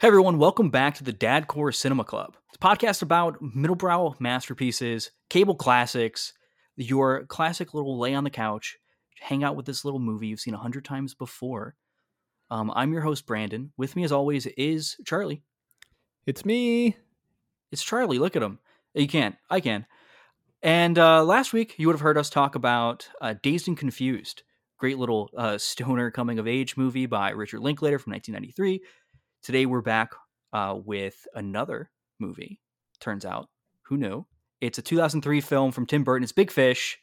Hey everyone, welcome back to the Dad Core Cinema Club. It's a podcast about middlebrow masterpieces, cable classics, your classic little lay on the couch, hang out with this little movie you've seen a hundred times before. Um, I'm your host, Brandon. With me, as always, is Charlie. It's me. It's Charlie. Look at him. You can't. I can. And uh, last week, you would have heard us talk about uh, Dazed and Confused, great little uh, stoner coming of age movie by Richard Linklater from 1993. Today, we're back uh, with another movie. Turns out, who knew? It's a 2003 film from Tim Burton. It's Big Fish.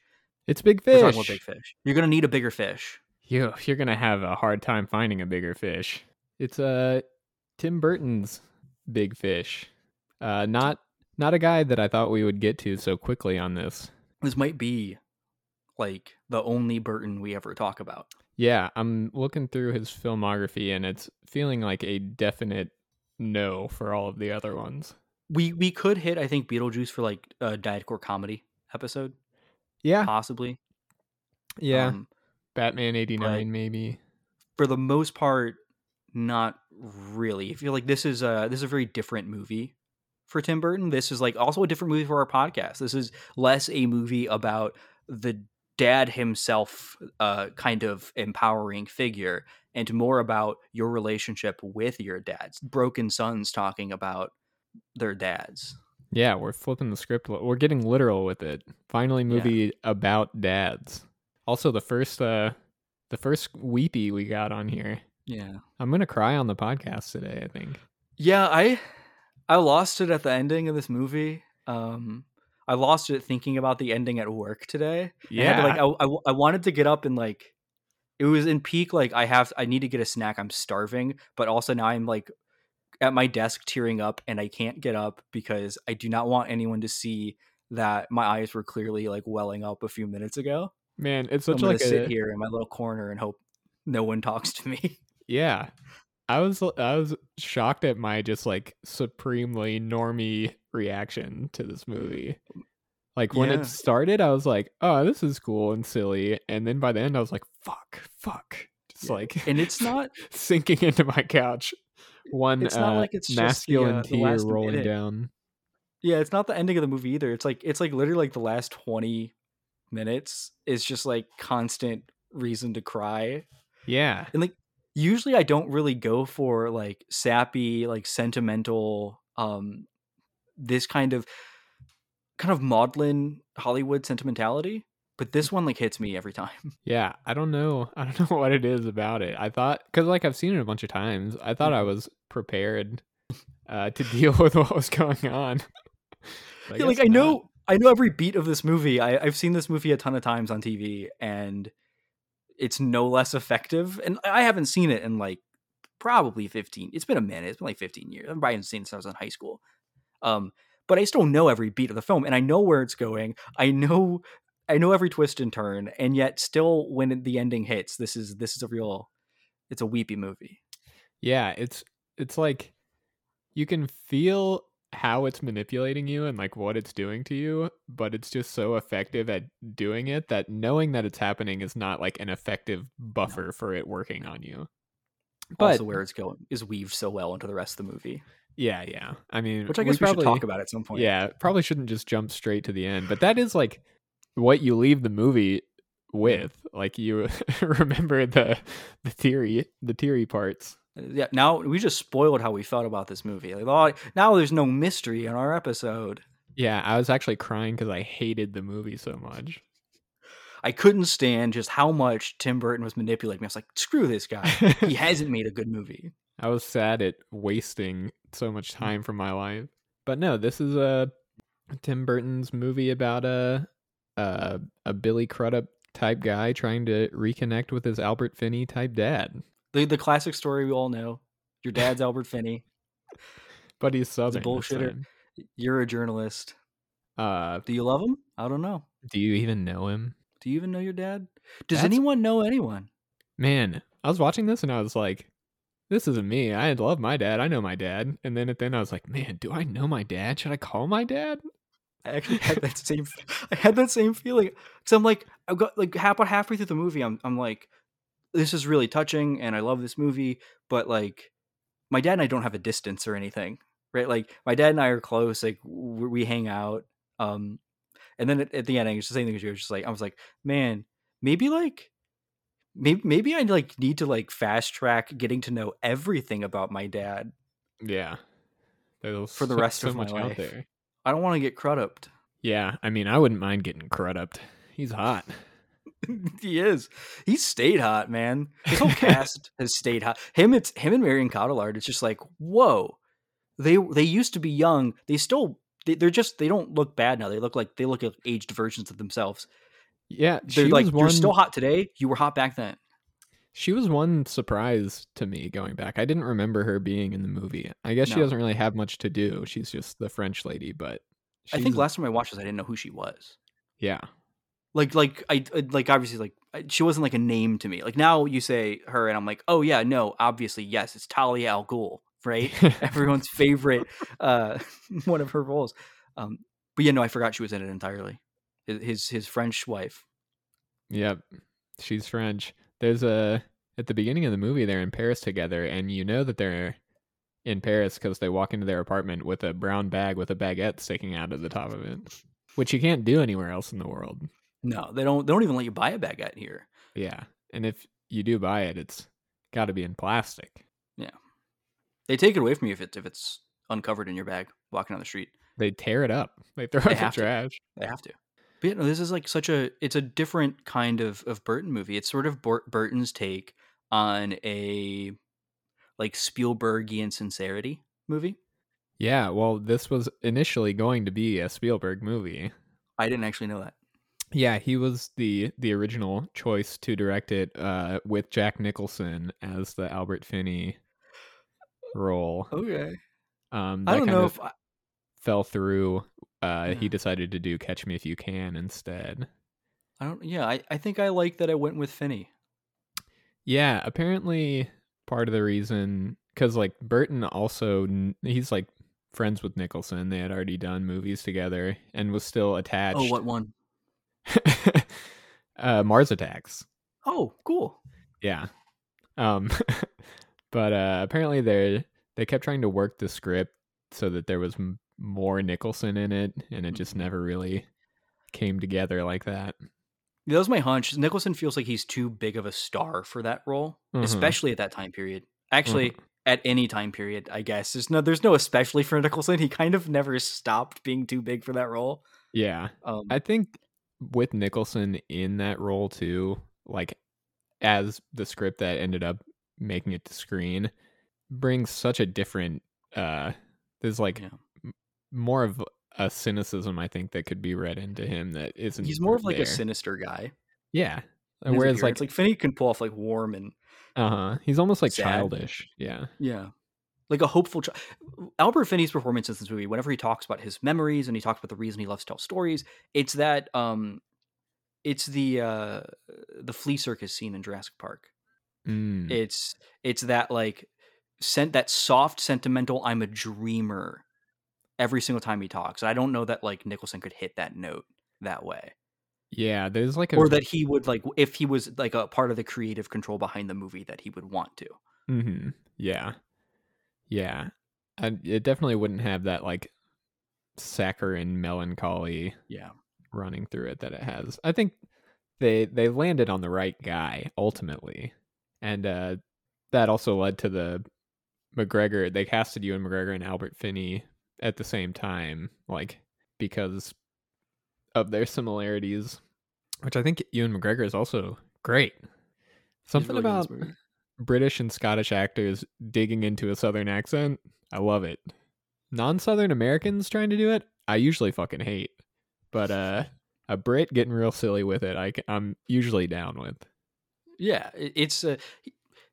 It's Big We're Fish. talking about Big Fish. You're gonna need a bigger fish. You, you're gonna have a hard time finding a bigger fish. It's uh, Tim Burton's Big Fish. Uh, not not a guy that I thought we would get to so quickly on this. This might be like the only Burton we ever talk about. Yeah, I'm looking through his filmography and it's feeling like a definite no for all of the other ones. We we could hit, I think, Beetlejuice for like a Dad Core comedy episode, Yeah, possibly. yeah. Um, Batman '89 maybe. for the most part, not really. I feel like this is a this is a very different movie for Tim Burton. This is like also a different movie for our podcast. This is less a movie about the dad himself, uh, kind of empowering figure, and more about your relationship with your dads. Broken sons talking about their dads. Yeah, we're flipping the script. We're getting literal with it. Finally, movie about dads. Also, the first, uh, the first weepy we got on here. Yeah. I'm gonna cry on the podcast today. I think. Yeah, I I lost it at the ending of this movie. Um I lost it thinking about the ending at work today. I had to, like I, I I wanted to get up and like it was in peak like I have I need to get a snack. I'm starving, but also now I'm like at my desk tearing up and I can't get up because I do not want anyone to see that my eyes were clearly like welling up a few minutes ago. man, it's I'm such gonna like sit here in my little corner and hope no one talks to me. yeah. I was I was shocked at my just like supremely normie reaction to this movie. Like when Yeah. it started, I was like, "Oh, this is cool and silly," and then by the end, I was like, "Fuck, fuck," just Yeah. like And it's not sinking into my couch. One It's not uh, like it's just the, masculine uh, the tear last rolling minute. down. Yeah, it's not the ending of the movie either. It's like it's like literally like the last 20 minutes is just like constant reason to cry. Yeah, And like usually I don't really go for like sappy, like sentimental um this kind of kind of maudlin Hollywood sentimentality, but this one like hits me every time. yeah. I don't know. I don't know what it is about it. I thought because like I've seen it a bunch of times. I thought I Mm-hmm. was prepared uh, to deal with what was going on. But Yeah, like I not. know I know every beat of this movie. I, I've seen this movie a ton of times on TV, and it's no less effective. And I haven't seen it in like probably fifteen. It's been a minute. It's been like fifteen years. I haven't seen it since I was in high school. Um, but I still know every beat of the film, and I know where it's going. I know I know every twist and turn, and yet still, when the ending hits, this is this is a real. It's a weepy movie. Yeah, it's it's like you can feel how it's manipulating you and like what it's doing to you, but it's just so effective at doing it that knowing that it's happening is not like an effective buffer for it working on you. But also, where it's going is weaved so well into the rest of the movie, yeah, yeah. I mean, which I guess we, probably, should talk about at some point. Yeah, probably shouldn't just jump straight to the end, but that is like what you leave the movie mm-hmm. with. Like you remember the the theory, the theory parts. Yeah now we just spoiled how we felt about this movie like oh, now there's no mystery in our episode Yeah, I was actually crying because I hated the movie so much. i couldn't stand just how much tim burton was manipulating me i was like screw this guy he hasn't made a good movie I was sad at wasting so much mm. time from my life. But no, this is a Tim Burton's movie about a a, a Billy Crudup type guy trying to reconnect with his Albert Finney type dad. The, the classic story we all know your dad's albert finney But he's southern. this bullshitter. you're a journalist Uh, do you love him i don't know do you even know him? do you even know your dad does That's- anyone know anyone Man, I was watching this and I was like, this isn't me. I love my dad. I know my dad. And then at the end I was like, man, do I know my dad? Should I call my dad? I actually had that same. I had that same feeling. So I'm like, I got like half about halfway through the movie. I'm I'm like, this is really touching, and I love this movie. But like, my dad and I don't have a distance or anything, right? Like my dad and I are close. Like we, we hang out. Um, and then at, at the end, I was just saying things. You was just like, I was like, man, maybe like maybe maybe I like need to like fast track getting to know everything about my dad Yeah. There's for the so- rest so of my out life. there. I don't want to get crud upped. Yeah, I mean, I wouldn't mind getting crud upped. He's hot. he is. He's stayed hot, man. His whole cast has stayed hot. Him, it's him and Marion Cotillard. It's just like, whoa. They they used to be young. They still they, they're just they don't look bad now. They look like they look like aged versions of themselves. Yeah, They're like was you're still hot today. You were hot back then. She was one surprise to me going back. I didn't remember her being in the movie. I guess she doesn't really have much to do. She's just the French lady, but I think last time I watched this, I didn't know who she was. yeah, Like like I I- like obviously like she wasn't like a name to me. Like now you say her and I'm like, oh yeah, no, obviously yes, it's Talia al Ghul, right? everyone's favorite uh one of her roles um but yeah no i forgot she was in it entirely His- his his french wife Yep. She's French. There's a at the beginning of the movie they're in Paris together and you know that they're in Paris cuz they walk into their apartment with a brown bag with a baguette sticking out of the top of it, which you can't do anywhere else in the world. No they don't they don't even let you buy a baguette here Yeah. And if you do buy it, it's got to be in plastic. Yeah, they take it away from you if it's if it's uncovered in your bag walking down the street They tear it up. They throw They it in the have to. trash. they have to but yeah, no, this is like such a it's a different kind of of burton movie it's sort of burton's take on a like spielbergian sincerity movie Yeah, well, this was initially going to be a Spielberg movie. i didn't actually know that Yeah, he was the the original choice to direct it uh, with Jack Nicholson as the Albert Finney role. okay Um, i don't know if I, fell through. Uh, Yeah. He decided to do Catch Me If You Can instead. I don't yeah I, I think i like that i went with finney Yeah, apparently part of the reason because like Burton also he's like friends with Nicholson. They had already done movies together and was still attached. oh what one? uh, Mars Attacks. Oh, cool Yeah. Um but uh apparently they they kept trying to work the script so that there was m- more Nicholson in it and it just never really came together like that. Yeah, that was my hunch. Nicholson feels like he's too big of a star for that role, Mhm. especially at that time period. Actually, at any time period, I guess. There's no there's no especially for Nicholson. He kind of never stopped being too big for that role. Yeah. Um, I think with Nicholson in that role too, like as the script that ended up making it to screen brings such a different uh there's like Yeah. m- more of a cynicism I think that could be read into him that isn't he's more of like there. a sinister guy. Yeah. Whereas like like Finney can pull off like warm and uh-huh. He's almost like sad. childish. Yeah. yeah, like a hopeful. Ch- Albert Finney's performance in this movie, whenever he talks about his memories and he talks about the reason he loves to tell stories, it's that um, it's the uh the flea circus scene in Jurassic Park. Mm. it's it's that like sent that soft sentimental i'm a dreamer every single time he talks i don't know that like nicholson could hit that note that way yeah, there's like a or that he would like if he was like a part of the creative control behind the movie that he would want to Mhm. Yeah. Yeah. And it definitely wouldn't have that like saccharine melancholy yeah running through it that it has. I think they they landed on the right guy ultimately. And uh that also led to the McGregor they casted Ewan McGregor and Albert Finney at the same time like because of their similarities which I think Ewan McGregor is also great. Something really good in this about. British and Scottish actors digging into a southern accent. I love it. Non-southern Americans trying to do it, I usually fucking hate. But uh a Brit getting real silly with it, I I'm usually down with. yeah it- it's uh,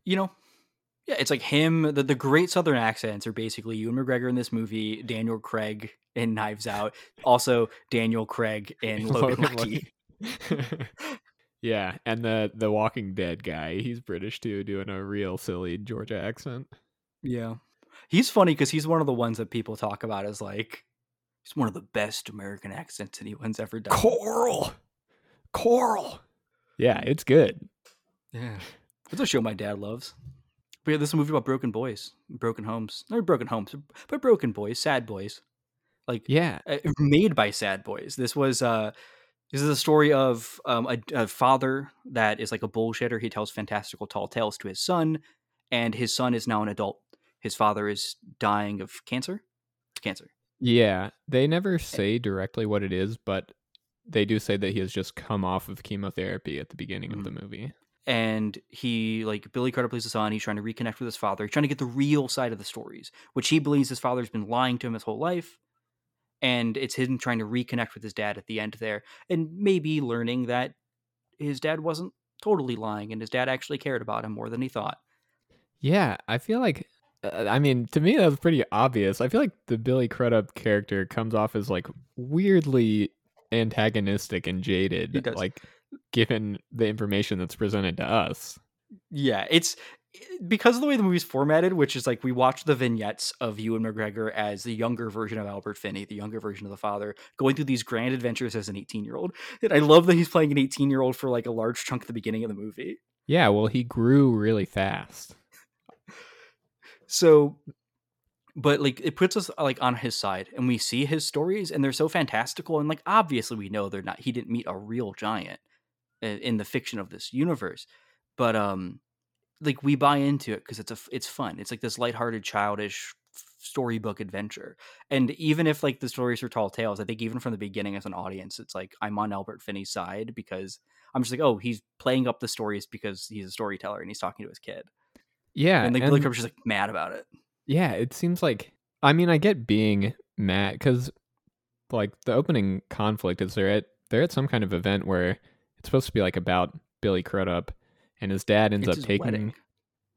you know yeah it's like him the, the great southern accents are basically ewan mcgregor in this movie daniel craig in knives out also daniel craig in logan, lucky. Lucky. yeah, and the the Walking Dead guy, he's British too, doing a real silly Georgia accent. Yeah. He's funny because he's one of the ones that people talk about as like he's one of the best American accents anyone's ever done. Coral, Coral. Yeah, it's good. Yeah. It's a show my dad loves. But yeah, this is a movie about broken boys, broken homes, not broken homes, but broken boys, sad boys, like Yeah. uh, made by sad boys. This was uh, this is a story of um, a, a father that is like a bullshitter. He tells fantastical tall tales to his son, and his son is now an adult. His father is dying of cancer. Cancer. Yeah. They never say directly what it is, but they do say that he has just come off of chemotherapy at the beginning Mhm. of the movie. and he like Billy Crudup plays the son. He's trying to reconnect with his father. He's trying to get the real side of the stories, which he believes his father's been lying to him his whole life. And it's him trying to reconnect with his dad at the end there, and maybe learning that his dad wasn't totally lying, and his dad actually cared about him more than he thought. Yeah, I feel like uh, I mean, to me that was pretty obvious. I feel like the Billy Crudup character comes off as like weirdly antagonistic and jaded, like given the information that's presented to us. Yeah, it's because of the way the movie's formatted, which is like we watch the vignettes of Ewan McGregor as the younger version of Albert Finney, the younger version of the father, going through these grand adventures as an 18 year old. And I love that he's playing an 18 year old for like a large chunk of the beginning of the movie. Yeah, well, he grew really fast. So, but like it puts us like on his side, and we see his stories, and they're so fantastical, and like obviously we know they're not. He didn't meet a real giant in the fiction of this universe, but um, like we buy into it because it's a it's fun. It's like this lighthearted, childish storybook adventure. And even if like the stories are tall tales, I think even from the beginning as an audience, it's like I'm on Albert Finney's side because I'm just like, oh, he's playing up the stories because he's a storyteller and he's talking to his kid. Yeah, and like and- Billy Crup's just like mad about it. Yeah, it seems like I mean, I get being mad because like the opening conflict is they're at they're at some kind of event where it's supposed to be like about Billy Crudup and his dad ends It's up taking wedding.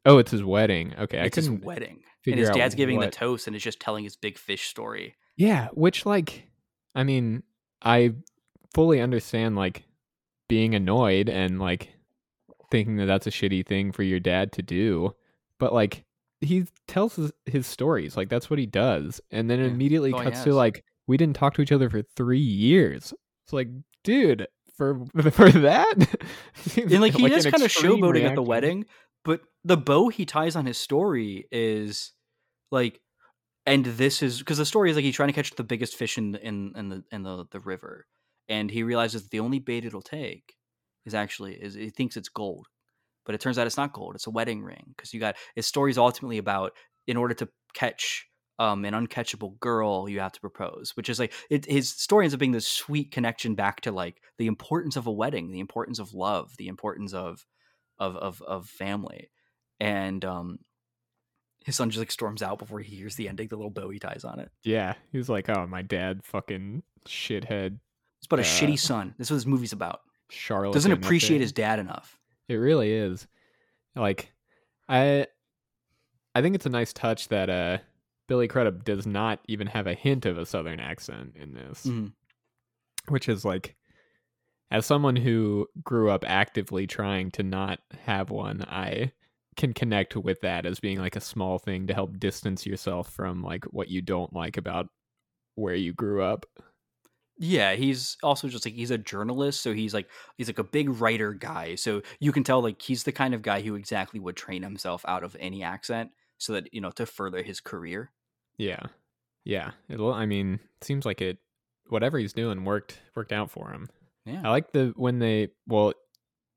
Oh, it's his wedding. Okay, it's his wedding. And his dad's giving the toast and is just telling his big fish story. Yeah, which like I mean, I fully understand like being annoyed and like thinking that that's a shitty thing for your dad to do, but like he tells his, his stories, like that's what he does, and then Yeah, immediately he cuts to like we didn't talk to each other for 3 years. It's like, dude, for for that? And like he an is kind of showboating at the wedding, but the bow he ties on his story is like and this is because the story is like he's trying to catch the biggest fish in in in the in the, the river and he realizes that the only bait it'll take is actually is he thinks it's gold but it turns out it's not gold it's a wedding ring because you got his story is ultimately about in order to catch um, an uncatchable girl you have to propose which is like it, his story ends up being this sweet connection back to like the importance of a wedding the importance of love the importance of of of, of family. And um his son just like storms out before he hears the ending the little bow he ties on it. Yeah, he was like, "Oh, my dad fucking shithead it's about a Uh, shitty son. That's what this movie's about. Charlotte doesn't appreciate his dad enough. It really is. Like I I think it's a nice touch that uh Billy Crudup does not even have a hint of a southern accent in this. Mhm. Which is like as someone who grew up actively trying to not have one, I can connect with that as being like a small thing to help distance yourself from like what you don't like about where you grew up. Yeah, he's also just like he's a journalist, so he's like he's like a big writer guy. So you can tell like he's the kind of guy who exactly would train himself out of any accent so that you know to further his career. Yeah. Yeah. It, I mean, it seems like it whatever he's doing worked worked out for him. Yeah. I like the when they well,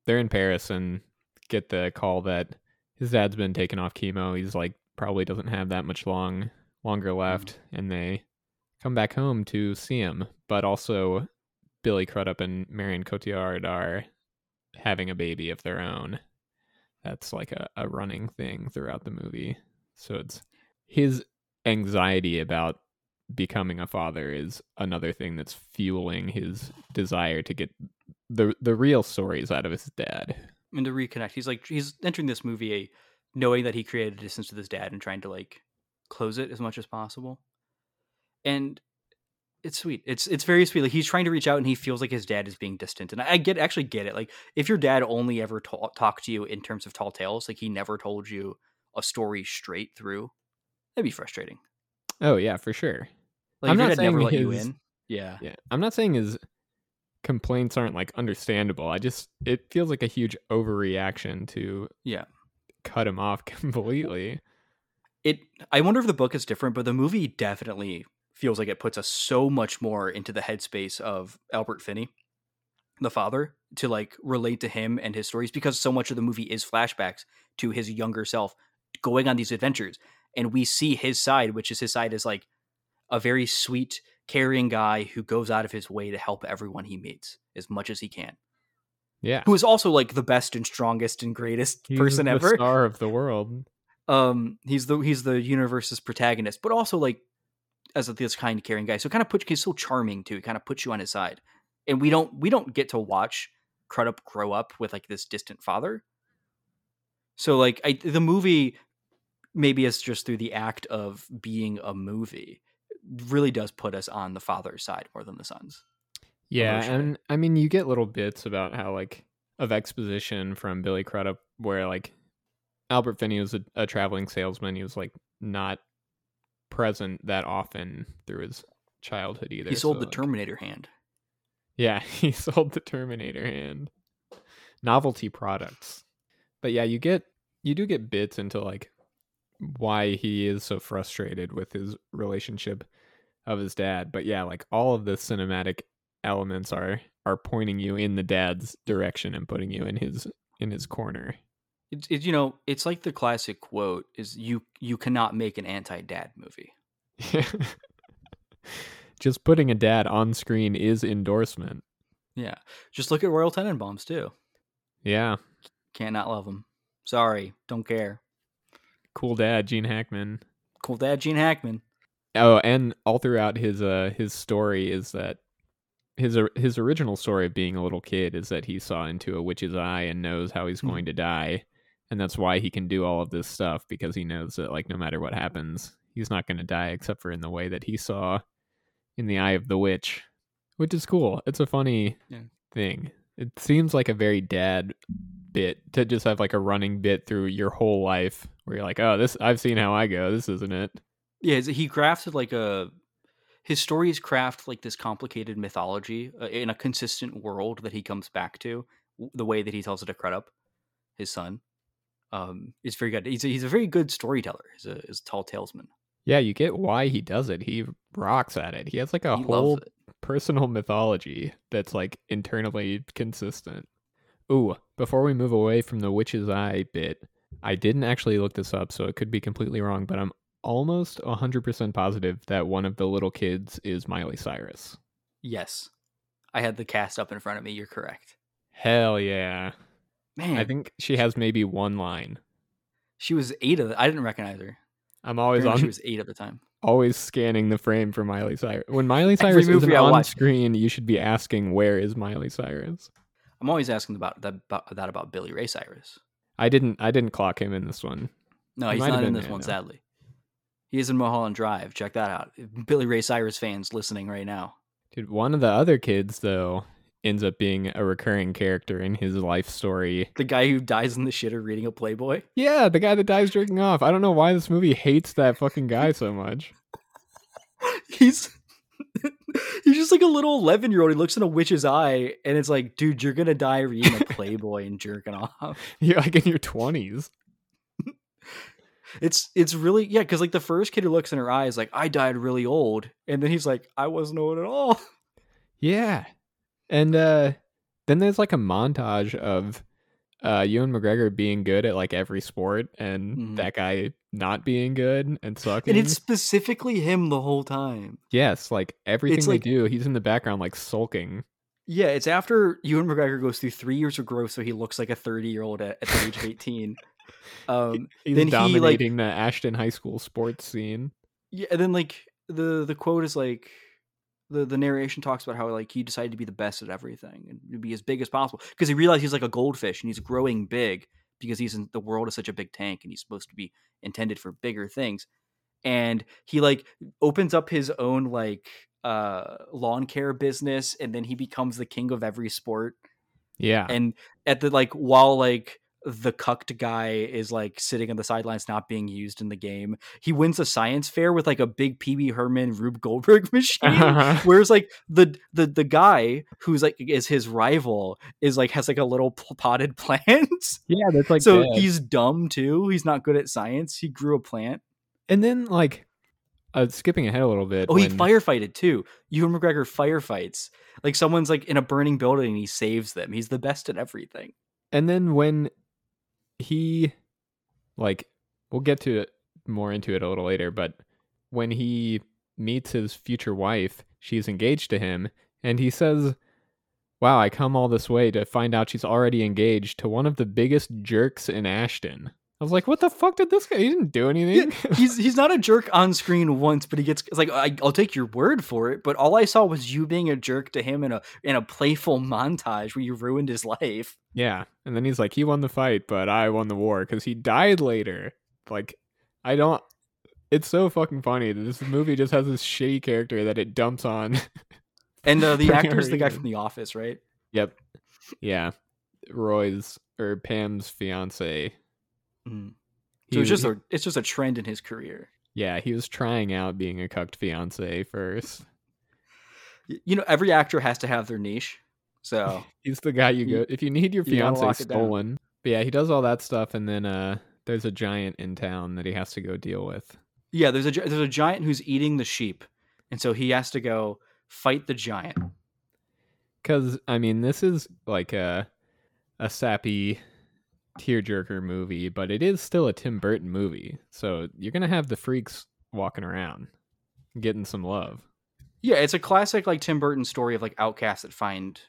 they're in Paris and get the call that his dad's been taken off chemo. He's like probably doesn't have that much long longer left, mm-hmm. and they come back home to see him. But also, Billy Crudup and Marion Cotillard are having a baby of their own. That's like a, a running thing throughout the movie. So it's his anxiety about becoming a father is another thing that's fueling his desire to get the the real stories out of his dad. and to reconnect. He's like he's entering this movie a, knowing that he created a distance with his dad and trying to like close it as much as possible. And it's sweet. It's it's very sweet. Like he's trying to reach out and he feels like his dad is being distant. And I get actually get it. Like if your dad only ever ta- talked to you in terms of tall tales, like he never told you a story straight through, that'd be frustrating. Oh yeah, for sure. Like I'm not dad never saying let you in. Yeah. Yeah. I'm not saying his complaints aren't like understandable. I just it feels like a huge overreaction to Yeah. cut him off completely. It I wonder if the book is different, but the movie definitely feels like it puts us so much more into the headspace of Albert Finney, the father, to like relate to him and his stories because so much of the movie is flashbacks to his younger self going on these adventures. And we see his side, which is his side is like a very sweet, caring guy who goes out of his way to help everyone he meets as much as he can. Yeah. Who is also like the best and strongest and greatest He's person the ever. star of the world. Um, he's the he's the universe's protagonist, but also like as a, this kind, caring guy. So kind of puts he's so charming too. He kind of puts you on his side, and we don't we don't get to watch Crudup grow up with like this distant father. So like I, the movie, maybe it's just through the act of being a movie, really does put us on the father's side more than the son's. Yeah, and I mean, you get little bits about how like of exposition from Billy Crudup, where like Albert Finney was a, a traveling salesman. He was like not present that often through his childhood either. He sold so, the like- Terminator hand. Yeah, he sold the Terminator hand. Novelty products. But yeah, you get you do get bits into like why he is so frustrated with his relationship of his dad. But yeah, like all of the cinematic elements are are pointing you in the dad's direction and putting you in his in his corner. It's it, you know it's like the classic quote is you you cannot make an anti dad movie. Just putting a dad on screen is endorsement. Yeah, just look at Royal Tenenbaums too. Yeah. Can't not love him. Sorry, don't care. Cool dad, Gene Hackman. Cool dad, Gene Hackman. Oh, and all throughout his uh his story is that his his original story of being a little kid is that he saw into a witch's eye and knows how he's Hmm. going to die, and that's why he can do all of this stuff because he knows that like no matter what happens, he's not going to die except for in the way that he saw in the eye of the witch, which is cool. It's a funny Yeah. thing. It seems like a very dad bit to just have like a running bit through your whole life where you're like, "Oh, this I've seen how I go. This isn't it." Yeah, he crafted like a his stories craft like this complicated mythology uh, in a consistent world that he comes back to. The way that he tells it to Crudup, his son, um, is very good. He's a, he's a very good storyteller. He's a, he's a tall talesman. Yeah, you get why he does it. He rocks at it. He has like a he whole personal mythology that's like internally consistent. Ooh, before we move away from the witch's eye bit, I didn't actually look this up, so it could be completely wrong, but I'm almost 100% positive that one of the little kids is Miley Cyrus. Yes, I had the cast up in front of me. You're correct, Hell yeah. man. I think she has maybe one line. she was eight of. The, I didn't recognize her. I'm always on She was eight at the time. always scanning the frame for Miley Cyrus. When Miley Cyrus isn't movie I on watch. screen, you should be asking where is Miley Cyrus? I'm always asking about that about, that about Billy Ray Cyrus. I didn't I didn't clock him in this one. No, He he's not in this there, one, sadly. He is in Mulholland Drive. Check that out. Billy Ray Cyrus fans listening right now. Dude, one of the other kids though ends up being a recurring character in his life story. The guy who dies in the shitter reading a Playboy. Yeah, the guy that dies drinking off. I don't know why this movie hates that fucking guy so much. He's he's just like a little 11 year old. He looks in a witch's eye and it's like, dude, you're gonna die reading a Playboy and jerking off. You're like in your twenties. It's it's really yeah, because like the first kid who looks in her eye is like, I died really old, and then he's like, I wasn't old at all. Yeah. And uh then there's like a montage of uh Ewan McGregor being good at like every sport and Mhm. that guy not being good and sucking. And it's specifically him the whole time. yes, like everything like- they do, he's in the background like sulking. Yeah, it's after Ewan McGregor goes through three years of growth, so he looks like a 30 year old at, at the age of 18. Um, He's then he, like- dominating the Ashton High School sports scene. yeah, and then like the the quote is like the the narration talks about how like he decided to be the best at everything and to be as big as possible because he realized he's like a goldfish and he's growing big because he's in the world is such a big tank and he's supposed to be intended for bigger things. And he like opens up his own like uh lawn care business and then he becomes the king of every sport Yeah. and at the like while like the cucked guy is like sitting on the sidelines not being used in the game. He wins a science fair with like a big Pee-wee Herman Rube Goldberg machine. Whereas like the the the guy who's like is his rival is like has like a little potted plant. yeah, that's like so bad. he's dumb too. He's not good at science. He grew a plant. and then like uh, skipping ahead a little bit. Oh, he when- firefighted too. Ewan McGregor firefights. Like someone's like in a burning building and he saves them. He's the best at everything. and then when he like we'll get to it more into it a little later but when he meets his future wife she's engaged to him and he says wow i come all this way to find out she's already engaged to one of the biggest jerks in ashton i was like what the fuck did this guy he didn't do anything he's he's not a jerk on screen once, but he gets it's like I, I'll take your word for it. But all I saw was you being a jerk to him in a in a playful montage where you ruined his life. yeah and then he's like he won the fight but i won the war because he died later like i don't it's so fucking funny that this movie just has this shitty character that it dumps on And uh, the actor's the guy from The Office, right? Yep. Yeah. Roy's or Pam's fiance. Mm. He So it's just a it's just a trend in his career. yeah, he was trying out being a cucked fiance first. You know, every actor has to have their niche. So He's the guy you go if you need your you fiance stolen. But yeah, he does all that stuff and then uh there's a giant in town that he has to go deal with. yeah, there's a there's a giant who's eating the sheep, and so he has to go fight the giant. Cause I mean this is like a a sappy tearjerker movie, but it is still a Tim Burton movie. So you're gonna have the freaks walking around getting some love. Yeah, it's a classic like Tim Burton story of like outcasts that find,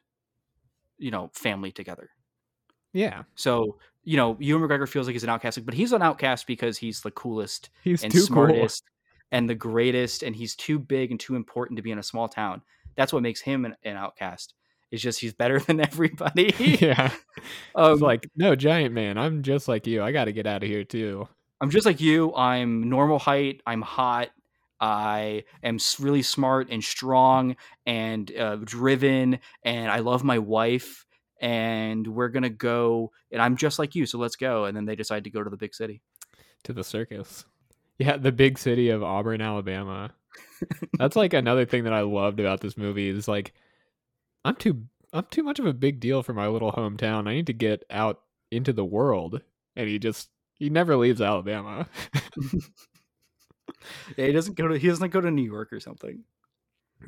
you know, family together. Yeah. So you know, Ewan McGregor feels like he's an outcast, but he's an outcast because he's the coolest He's and too cool. smartest and the greatest, and he's too big and too important to be in a small town. That's what makes him an, an outcast. It's just he's better than everybody. yeah. um, It's like, no, giant man, I'm just like you. I got to get out of here too. I'm just like you. I'm normal height. I'm hot. I am really smart and strong and uh, driven, and I love my wife. And we're gonna go, and I'm just like you. So let's go. And then they decide to go to the big city. To the circus. Yeah, the big city of Auburn, Alabama. That's like another thing that I loved about this movie is like I'm too I'm too much of a big deal for my little hometown. I need to get out into the world. And he just he never leaves Alabama. Yeah, he doesn't go to he doesn't go to New York or something.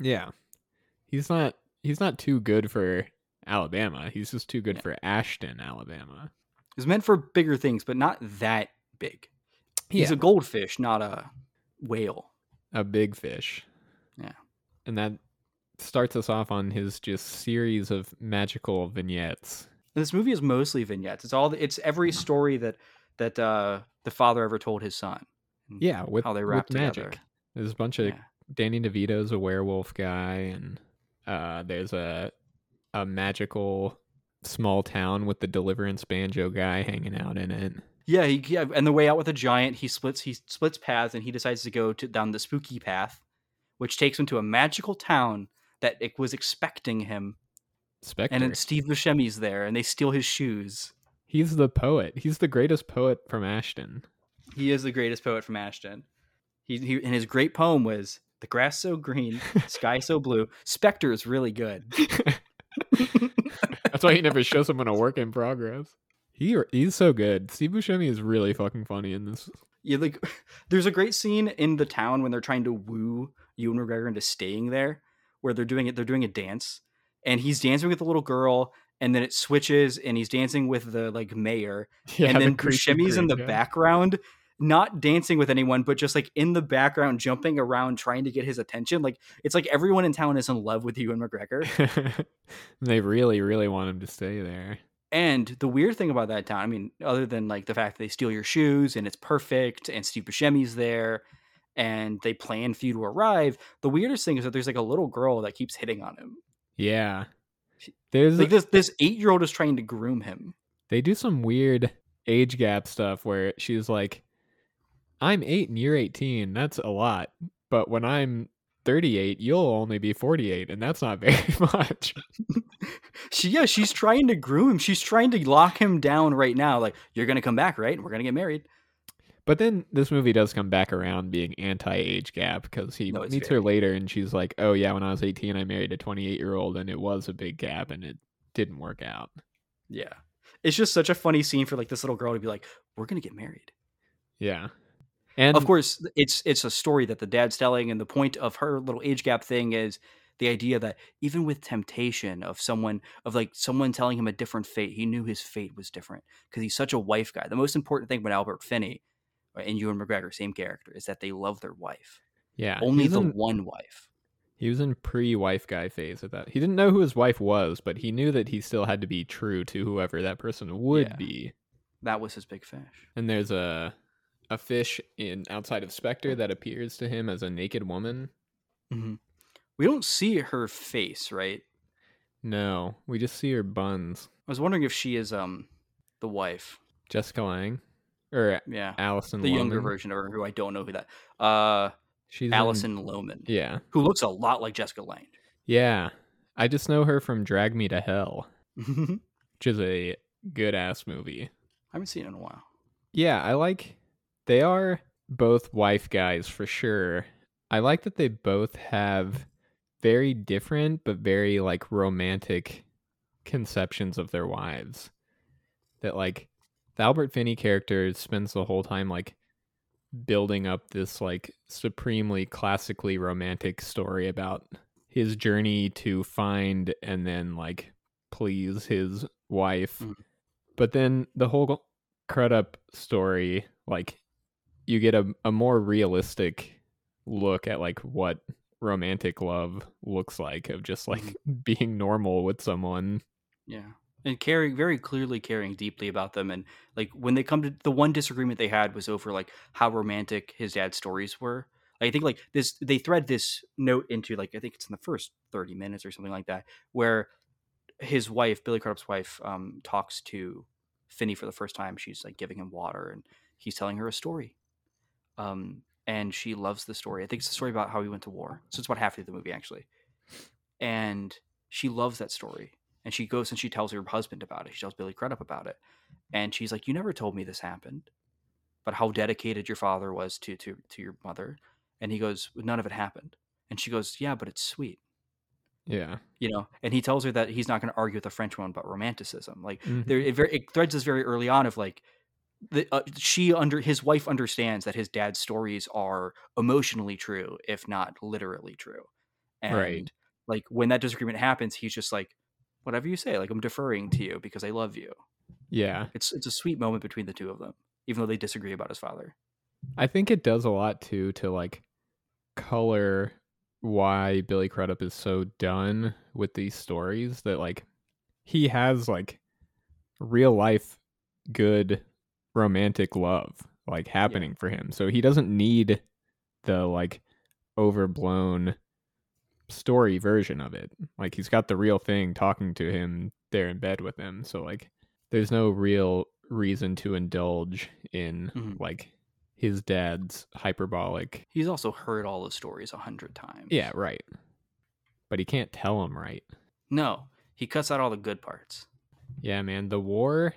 yeah. He's not he's not too good for Alabama. He's just too good Yeah. for Ashton, Alabama. It's meant for bigger things, but not that big. He's a goldfish, not a whale. a big fish. Yeah. And that starts us off on his just series of magical vignettes. And this movie is mostly vignettes. It's all it's every story that that uh, the father ever told his son. Yeah, with, how they wrap magic. together. There's a bunch of Yeah. Danny DeVito's a werewolf guy, and uh, there's a a magical small town with the Deliverance banjo guy hanging out in it. Yeah, he, yeah, and the way out with a giant, he splits he splits paths and he decides to go to down the spooky path, which takes him to a magical town that it was expecting him. Spectre. And then Steve Buscemi's there, and they steal his shoes. He's the poet. He's the greatest poet from Ashton. He is the greatest poet from Ashton. He, he and his great poem was "The grass so green, sky so blue." Spectre is really good. That's why he never shows someone a work in progress. He he's so good. Steve Buscemi is really fucking funny in this. Yeah, like there's a great scene in the town when they're trying to woo Ewan McGregor into staying there, where they're doing it. They're doing a dance, and he's dancing with the little girl, and then it switches, and he's dancing with the like mayor, Yeah, and then creepy Buscemi's in the guy. background, not dancing with anyone, but just like in the background, jumping around, trying to get his attention. Like it's like everyone in town is in love with Ewan McGregor. they really, really want him to stay there. And the weird thing about that town, I mean, other than like the fact that they steal your shoes and it's perfect, and Steve Buscemi's there, and they plan for you to arrive, the weirdest thing is that there's like a little girl that keeps hitting on him. Yeah. There's Like this this eight year old is trying to groom him. they do some weird age gap stuff where she's like, I'm eight and you're 18. That's a lot. But when I'm 38, you'll only be 48, and that's not very much. she yeah, she's trying to groom him. She's trying to lock him down right now. Like, you're gonna come back, right? We're gonna get married. But then this movie does come back around being anti-age gap because he No, meets very- her later and she's like, "Oh yeah, when I was 18, I married a 28-year-old and it was a big gap and it didn't work out." Yeah. It's just such a funny scene for like this little girl to be like, We're gonna get married. Yeah. And of course it's it's a story that the dad's telling and the point of her little age gap thing is the idea that even with temptation of someone of like someone telling him a different fate he knew his fate was different because he's such a wife guy the most important thing about albert finney and ewan mcgregor same character is that they love their wife yeah, only the in, one wife he was in pre-wife guy phase at that. He didn't know who his wife was, but he knew that he still had to be true to whoever that person would Yeah. be. that was his big fish And there's a a fish in outside of Spectre that appears to him as a naked woman. Mhm. we don't see her face right No, we just see her buns. i was wondering if she is um the wife Jessica Lange or yeah Alison the younger version of her who i don't know who that uh She's in- alison lohman yeah. who looks a lot like jessica lange Yeah. I just know her from Drag Me to Hell, which is a good ass movie. I haven't seen it in a while. Yeah, I like they are both wife guys for sure. I like that they both have very different but very like romantic conceptions of their wives. That like the Albert Finney character spends the whole time like building up this like supremely classically romantic story about his journey to find and then like please his wife. Mhm. But then the whole Crudup story, like you get a, a more realistic look at like what romantic love looks like of just like being normal with someone. Yeah. And caring very clearly caring deeply about them and like when they come to the one disagreement they had was over like how romantic his dad's stories were. I think like this they thread this note into like I think it's in the first 30 minutes or something like that where his wife, Billy Crudup's wife, um talks to Finney for the first time. She's like giving him water and he's telling her a story. Um and she loves the story. I think it's a story about how he went to war. So it's about half of the movie actually. And she loves that story and she goes and she tells her husband about it. She tells Billy Crudup about it, and she's like, "You never told me this happened, but how dedicated your father was to to to your mother." And he goes, "None of it happened." And she goes, "Yeah, but it's sweet." Yeah. You know, and he tells her that he's not going to argue with the French woman about romanticism. Like Mhm. there, it, very, it threads this very early on of like, the, uh, she under his wife understands that his dad's stories are emotionally true, if not literally true, and Right. like when that disagreement happens, he's just like, "Whatever you say, like I'm deferring to you because I love you." Yeah. It's it's a sweet moment between the two of them, even though they disagree about his father. I think it does a lot too to like color why Billy Crudup is so done with these stories that like he has like real life good romantic love like happening for him. So he doesn't need the like overblown story version of it. Like he's got the real thing talking to him there in bed with him. So like there's no real reason to indulge in Mhm. like his dad's hyperbolic. He's also heard all the stories a hundred times. Yeah, right. But he can't tell him right. No, he cuts out all the good parts. Yeah, man, the war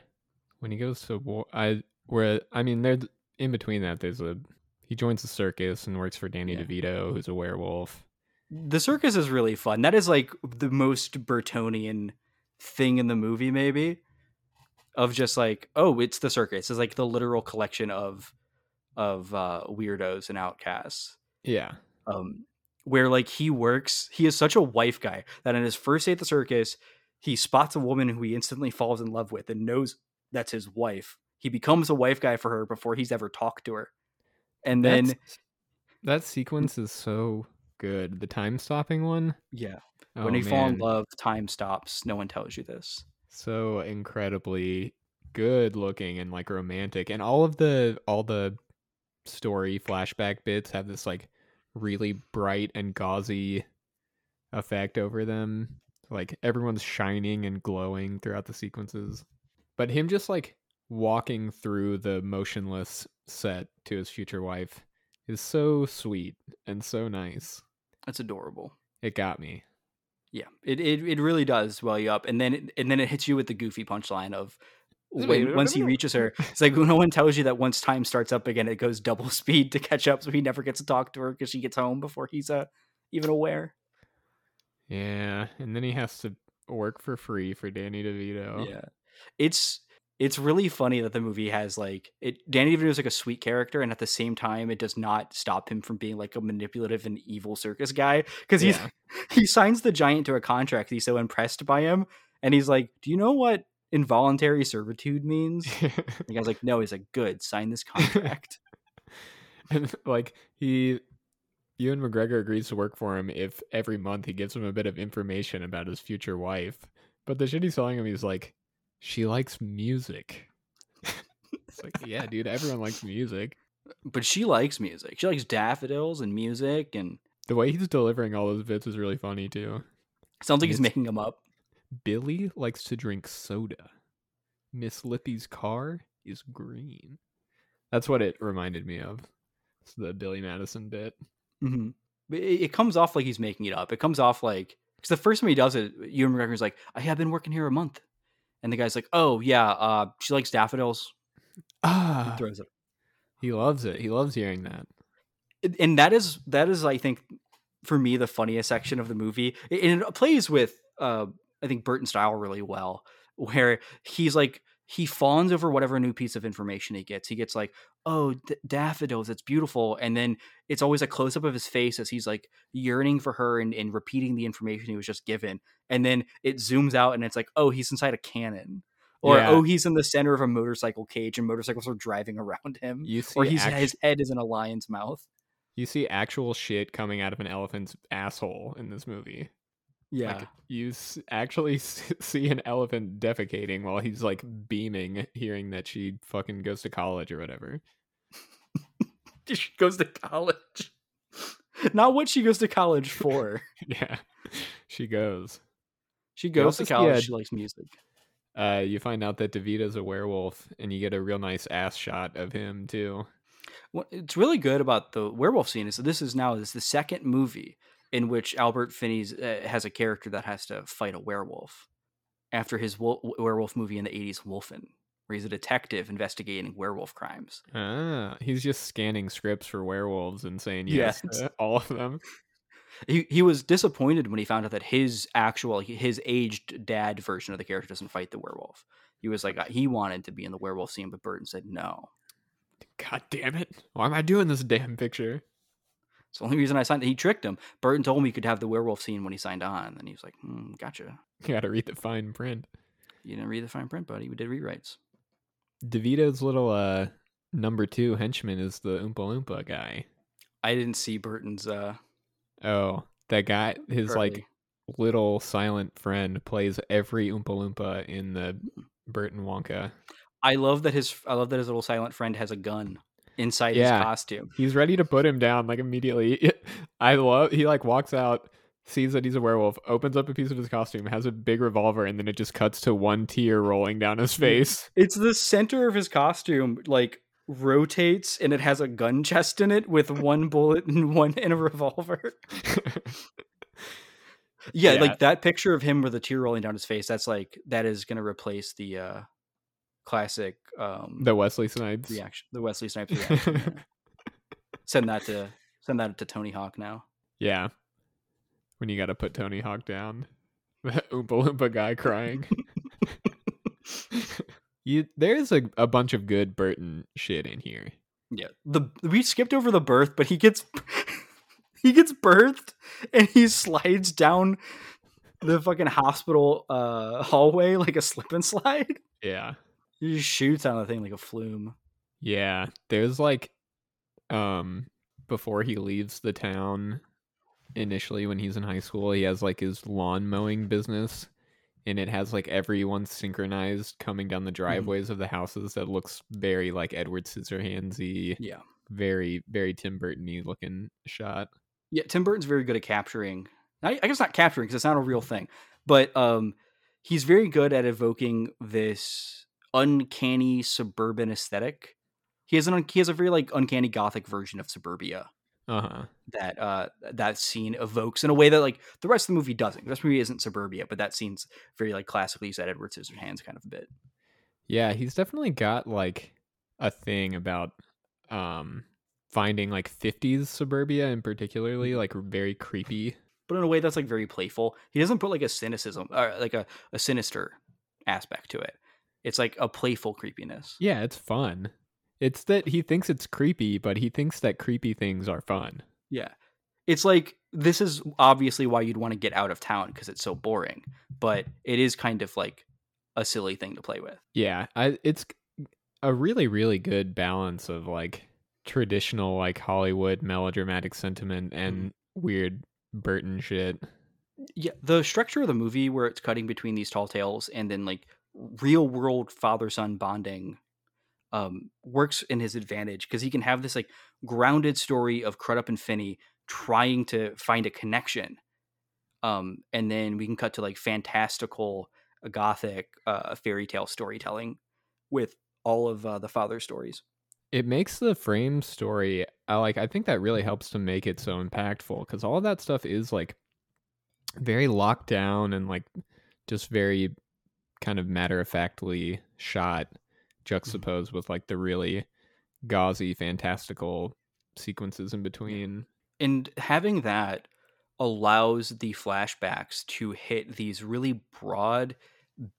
when he goes to war I where I mean there's in between that there's a he joins the circus and works for Danny Yeah. DeVito who's a werewolf. The circus is really fun. That is like the most Burtonian thing in the movie, maybe. Of just like, oh, it's the circus. It's like the literal collection of of uh, weirdos and outcasts. Yeah. um, where like he works. He is such a wife guy that on his first day at the circus, he spots a woman who he instantly falls in love with and knows that's his wife. He becomes a wife guy for her before he's ever talked to her, and then That's- that sequence is so good. The time stopping one. yeah, Oh, when you fall in love, time stops. No one tells you this. so incredibly good looking and like romantic and all of the all the story flashback bits have this like really bright and gauzy effect over them like everyone's shining and glowing throughout the sequences but him just like walking through the motionless set to his future wife is so sweet and so nice That's adorable. It got me. Yeah, it, it it really does well you up, and then it, and then it hits you with the goofy punchline of Wait, when once he reaches her, it's like no one tells you that once time starts up again, it goes double speed to catch up, so he never gets to talk to her because she gets home before he's uh even aware. Yeah, and then he has to work for free for Danny DeVito. Yeah, it's it's really funny that the movie has like it. Danny DeVito is like a sweet character, and at the same time, it does not stop him from being like a manipulative and evil circus guy because he's Yeah. he signs the giant to a contract. He's so impressed by him, and he's like, "Do you know what involuntary servitude means?" The guy's like, "No." He's like, "Good, sign this contract." and like he Ewan McGregor agrees to work for him if every month he gives him a bit of information about his future wife. But the shit he's telling him, he's like, she likes music. it's like, yeah, dude, everyone likes music. but she likes music. She likes daffodils and music, and The way he's delivering all those bits is really funny too. sounds like he's making them up. Billy likes to drink soda. Miss Lippy's car is green. That's what it reminded me of. It's the Billy Madison bit. hmm it, it comes off like he's making it up. It comes off like because the first time he does it, Ewan McGregor's like, "I have been working here a month," and the guy's like, "Oh yeah, uh, she likes daffodils." He Ah, throws it, he loves it. He loves hearing that. and that is that is I think for me the funniest section of the movie. It- And it plays with uh, I think Burton style really well, where he's like he fawns over whatever new piece of information he gets. He gets like, "Oh, d- daffodils, it's beautiful," and then it's always a close up of his face as he's like yearning for her and, and repeating the information he was just given. And then it zooms out and it's like, "Oh, he's inside a cannon." Or Yeah. oh, he's in the center of a motorcycle cage and motorcycles are driving around him. You see, Or he's act- his head is in a lion's mouth. you see actual shit coming out of an elephant's asshole in this movie. Yeah. Like you s- actually s- see an elephant defecating while he's like beaming, hearing that she fucking goes to college or whatever. she goes to college. Not what she goes to college for. yeah, she goes. She goes to college. a- She likes music. Uh, you find out that Devito's a werewolf, and you get a real nice ass shot of him too. What it's really good about the werewolf scene is that this is now this is the second movie in which Albert Finney's uh, has a character that has to fight a werewolf after his wo- werewolf movie in the 80s Wolfen where he's a detective investigating werewolf crimes. Ah, he's just scanning scripts for werewolves and saying Yeah, yes to all of them. He he was disappointed when he found out that his actual his aged dad version of the character doesn't fight the werewolf. He was like he wanted to be in the werewolf scene but Burton said no. God damn it! Why am I doing this damn picture? It's the only reason I signed. He tricked him. Burton told me he could have the werewolf scene when he signed on, and he was like, hmm, "Gotcha." You got to read the fine print. You didn't read the fine print, buddy. We did rewrites. DeVito's little uh number two henchman is the Oompa Loompa guy. I didn't see Burton's. uh Oh, that guy, his like little silent friend, plays every Oompa Loompa in the Burton Wonka. I love that his. I love that his little silent friend has a gun inside Yeah. his costume. He's ready to put him down like immediately. I love he like walks out, sees that he's a werewolf, opens up a piece of his costume, has a big revolver, and then it just cuts to one tear rolling down his face. It's the center of his costume, like rotates, and it has a gun chest in it with one bullet and one in a revolver. Yeah, Yeah. like that picture of him with a tear rolling down his face. That's like that is going to replace the uh classic um the Wesley Snipes. reaction, the Wesley Snipes reaction. yeah. send that to send that to Tony Hawk now. Yeah. When you got to put Tony Hawk down, the Oompa Loompa guy crying. you there's a, a bunch of good Burton shit in here. Yeah, the we skipped over the birth, but he gets he gets birthed and he slides down the fucking hospital uh hallway like a slip and slide. Yeah. He just shoots on the thing like a flume. Yeah. There's like um before he leaves the town initially when he's in high school, he has like his lawn mowing business and it has like everyone synchronized coming down the driveways of the houses that looks very like Edward Scissorhandsy, Yeah. very very Tim Burton-y looking shot. Yeah, Tim Burton's very good at capturing. I, I guess not capturing because it's not a real thing, but um, he's very good at evoking this uncanny suburban aesthetic. He has an un- he has a very like uncanny gothic version of suburbia. Uh-huh. that uh that scene evokes in a way that like the rest of the movie doesn't. The rest of the movie isn't suburbia, but that scene's very like classically set Edward Scissorhands kind of a bit. Yeah, he's definitely got like a thing about um finding like 50s suburbia and particularly like very creepy. But in a way that's like very playful. He doesn't put like a cynicism or like a, a sinister aspect to it. It's like a playful creepiness. Yeah, it's fun. It's that he thinks it's creepy, but he thinks that creepy things are fun. Yeah. It's like this is obviously why you'd want to get out of town because it's so boring, but it is kind of like a silly thing to play with. Yeah, I it's a really really good balance of like traditional like Hollywood melodramatic sentiment mm-hmm. and weird Burton shit. Yeah, the structure of the movie where it's cutting between these tall tales and then like real world father son bonding um works in his advantage because he can have this like grounded story of Crudup and Finney trying to find a connection. Um and then we can cut to like fantastical gothic uh fairy tale storytelling with all of uh, the father stories. It makes the frame story I like I think that really helps to make it so impactful cuz all of that stuff is like very locked down and like just very kind of matter of factly shot mm-hmm. juxtaposed with like the really gauzy fantastical sequences in between. and having that allows the flashbacks to hit these really broad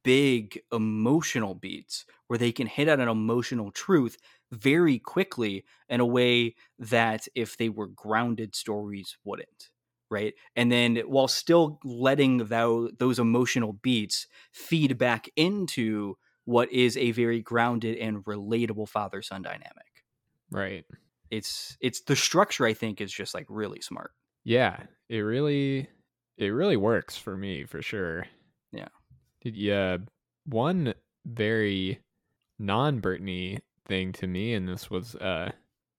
big emotional beats where they can hit at an emotional truth very quickly in a way that if they were grounded stories wouldn't right and then while still letting thou, those emotional beats feed back into what is a very grounded and relatable father son dynamic Right. it's it's the structure i think is just like really smart Yeah, it really it really works for me for sure. Yeah. Did yeah, one very non-Burtony thing to me and this was uh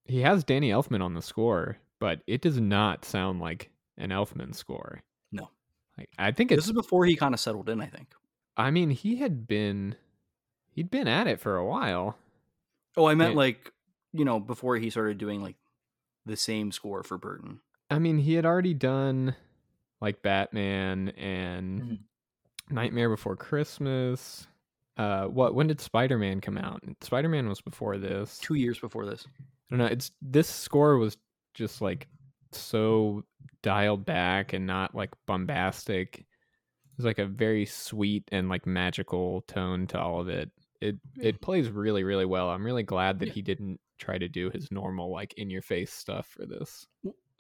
he has Danny Elfman on the score, but it does not sound like an Elfman score. No. Like I think it's this is before he kind of settled in i think I mean, he had been he'd been at it for a while. oh i meant Yeah. like you know before he started doing like the same score for burton I mean, he had already done like Batman and Mhm. Nightmare Before Christmas. Uh, what? When did Spider Man come out? Spider Man was before this. two years before this I don't know. It's this score was just like so dialed back and not like bombastic. Was like a very sweet and like magical tone to all of it. It it plays really really well. I'm really glad that Yeah. he didn't try to do his normal like in your face stuff for this.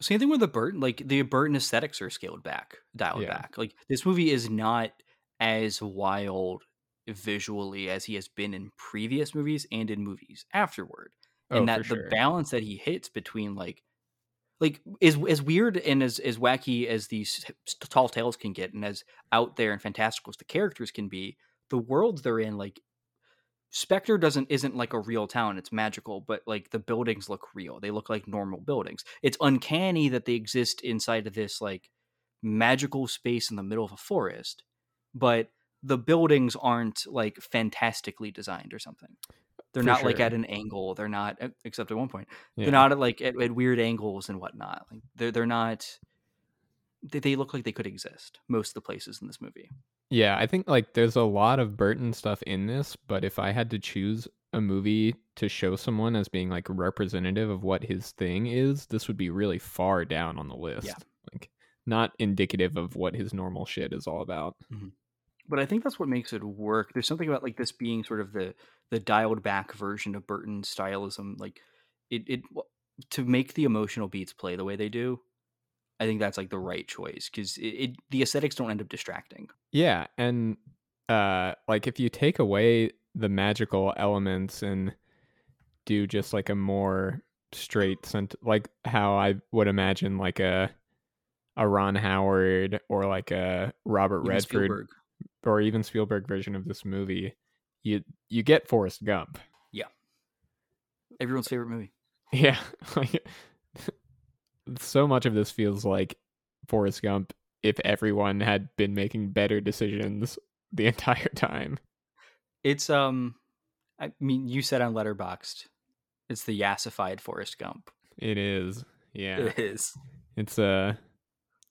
Same thing with the Burton. Like the Burton aesthetics are scaled back, dialed Yeah. back. Like this movie is not as wild visually as he has been in previous movies and in movies afterward. And Oh, that the sure. balance that he hits between like like is as weird and as as wacky as these tall tales can get and as out there and fantastical as the characters can be, the worlds they're in like Spectre doesn't isn't like a real town. It's magical, but like the buildings look real. They look like normal buildings. It's uncanny that they exist inside of this like magical space in the middle of a forest, but the buildings aren't like fantastically designed or something. They're For not like at an angle. They're not except at one point. Yeah. They're not at like at, at weird angles and whatnot. Like they're they're not. They, they look like they could exist most of the places in this movie. Yeah, I think like there's a lot of Burton stuff in this, but if I had to choose a movie to show someone as being like representative of what his thing is, this would be really far down on the list. Yeah. Like not indicative of what his normal shit is all about. Mm-hmm. But I think that's what makes it work. There's something about like this being sort of the the dialed back version of Burton's stylism, like it it to make the emotional beats play the way they do. I think that's like the right choice because it, it the aesthetics don't end up distracting. Yeah, and uh like if you take away the magical elements and do just like a more straight sent like how I would imagine like a a Ron Howard or like a Robert Even Redford Spielberg. Or even Spielberg version of this movie, you you get Forrest Gump. Yeah. Everyone's favorite movie. Yeah. so much of this feels like Forrest Gump if everyone had been making better decisions the entire time. It's um, I mean, you said on Letterboxd, it's the yassified Forrest Gump. It is. Yeah. It is. It's uh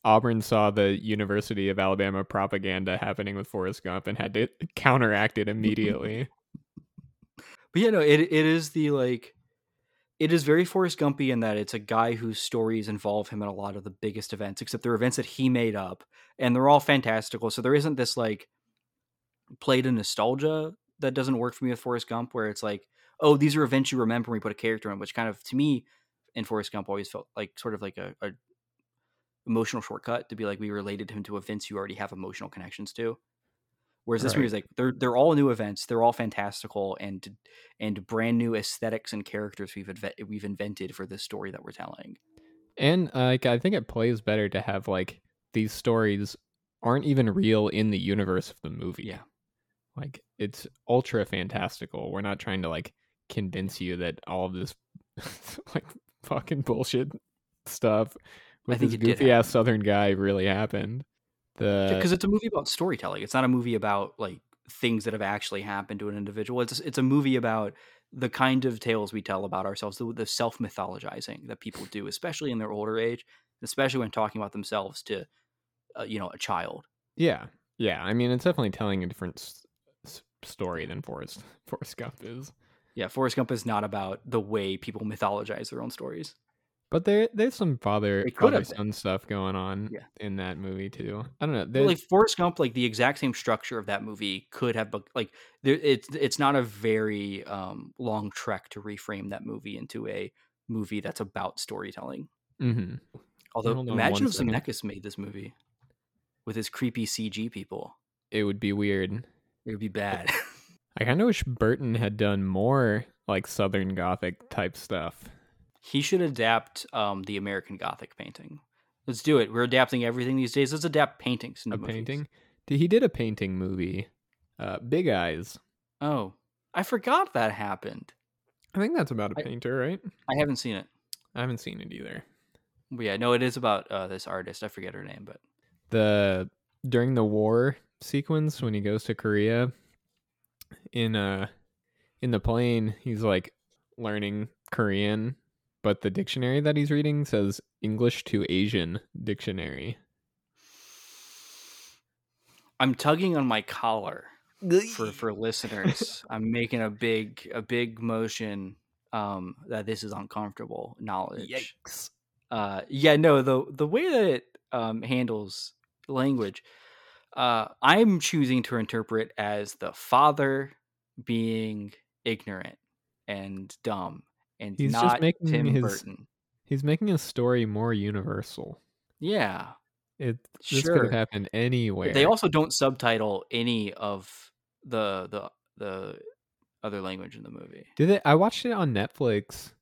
Auburn saw the University of Alabama propaganda happening with Forrest Gump and had to counteract it immediately. But yeah, no, it it is the like it is very Forrest Gumpy in that it's a guy whose stories involve him in a lot of the biggest events, except they're events that he made up, and they're all fantastical. So there isn't this like play to nostalgia that doesn't work for me with Forrest Gump, where it's like, oh, these are events you remember we put a character in, which kind of to me in Forrest Gump always felt like sort of like a, a emotional shortcut to be like we related him to events you already have emotional connections to. Whereas this Right. movie is like they're they're all new events, they're all fantastical and and brand new aesthetics and characters we've inve- we've invented for this story that we're telling. And uh, like I think it plays better to have like these stories aren't even real in the universe of the movie. Yeah. Like it's ultra fantastical. We're not trying to like convince you that all of this like fucking bullshit stuff with think this goofy ass southern guy really happened. The Because it's a movie about storytelling. It's not a movie about like things that have actually happened to an individual. It's it's a movie about the kind of tales we tell about ourselves, the, the self mythologizing that people do, especially in their older age, especially when talking about themselves to, uh, you know, a child. yeah, yeah. I mean, it's definitely telling a different s- story than Forrest Forrest Gump is. Yeah, Forrest Gump is not about the way people mythologize their own stories. But there, there's some father it could father have son stuff going on Yeah. in that movie too. I don't know. There's, like Forrest Gump, like the exact same structure of that movie could have, like, there, it's it's not a very um, long trek to reframe that movie into a movie that's about storytelling. Mhm. Although, imagine if. Zemeckis made this movie with his creepy CG people. it would be weird. It would be bad. I kind of wish Burton had done more like Southern Gothic type stuff. He should adapt um, the American Gothic painting. Let's do it. We're adapting everything these days. Let's adapt paintings into A movies. painting. Did he did a painting movie? Uh, Big Eyes. Oh, I forgot that happened. I think that's about a I- painter, right? I haven't seen it. I haven't seen it either. But yeah, no, it is about uh, this artist. I forget her name, but The during the war sequence when he goes to Korea in uh in the plane, he's like learning Korean, but the dictionary that he's reading says English to Asian dictionary. I'm tugging on my collar for for listeners. I'm making a big a big motion um, that this is uncomfortable knowledge. Yikes. uh yeah no the the way that it um handles language uh i'm choosing to interpret as the father being ignorant and dumb and He's just making tim his- burton He's making a story more universal. yeah It this could have happened anywhere. they also don't subtitle any of the the the other language in the movie Did they? I watched it on Netflix,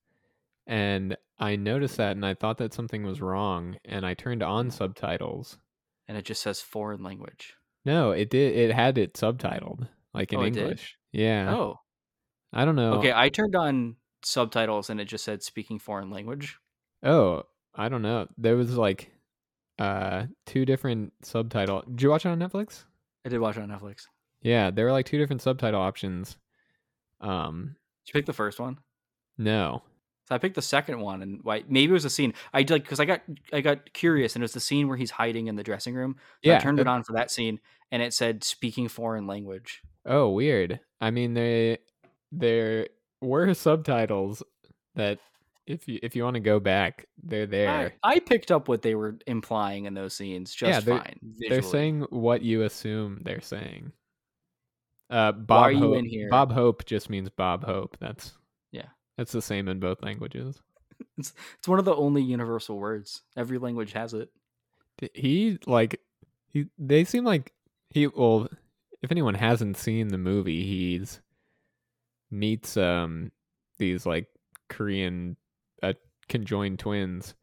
and I noticed that, and I thought that something was wrong, and I turned on hmm. subtitles. and it just says foreign language No, it did. It had it subtitled, like in Oh. English. Yeah. oh I don't know. okay i turned on subtitles and it just said speaking foreign language Oh, I don't know. There was like uh two different subtitle. Did you watch it on Netflix? i did watch it on netflix Yeah, there were like two different subtitle options. Um, did you pick the first one no. So I picked the second one, and why? Maybe it was a scene. I did because I got I got curious, and it was the scene where he's hiding in the dressing room. So Yeah. I turned it that- on for that scene, and it said speaking foreign language. Oh, weird. I mean, they there were subtitles that if you if you want to go back, they're there. I, I picked up what they were implying in those scenes just Yeah, they're- fine. They're saying what you assume they're saying. Uh, Why Bob are you Hope, in here? Bob Hope just means Bob Hope. That's Yeah. That's the same in both languages. it's it's one of the only universal words. Every language has it. He like he they seem like he well if anyone hasn't seen the movie, he's meets um these like Korean uh, conjoined twins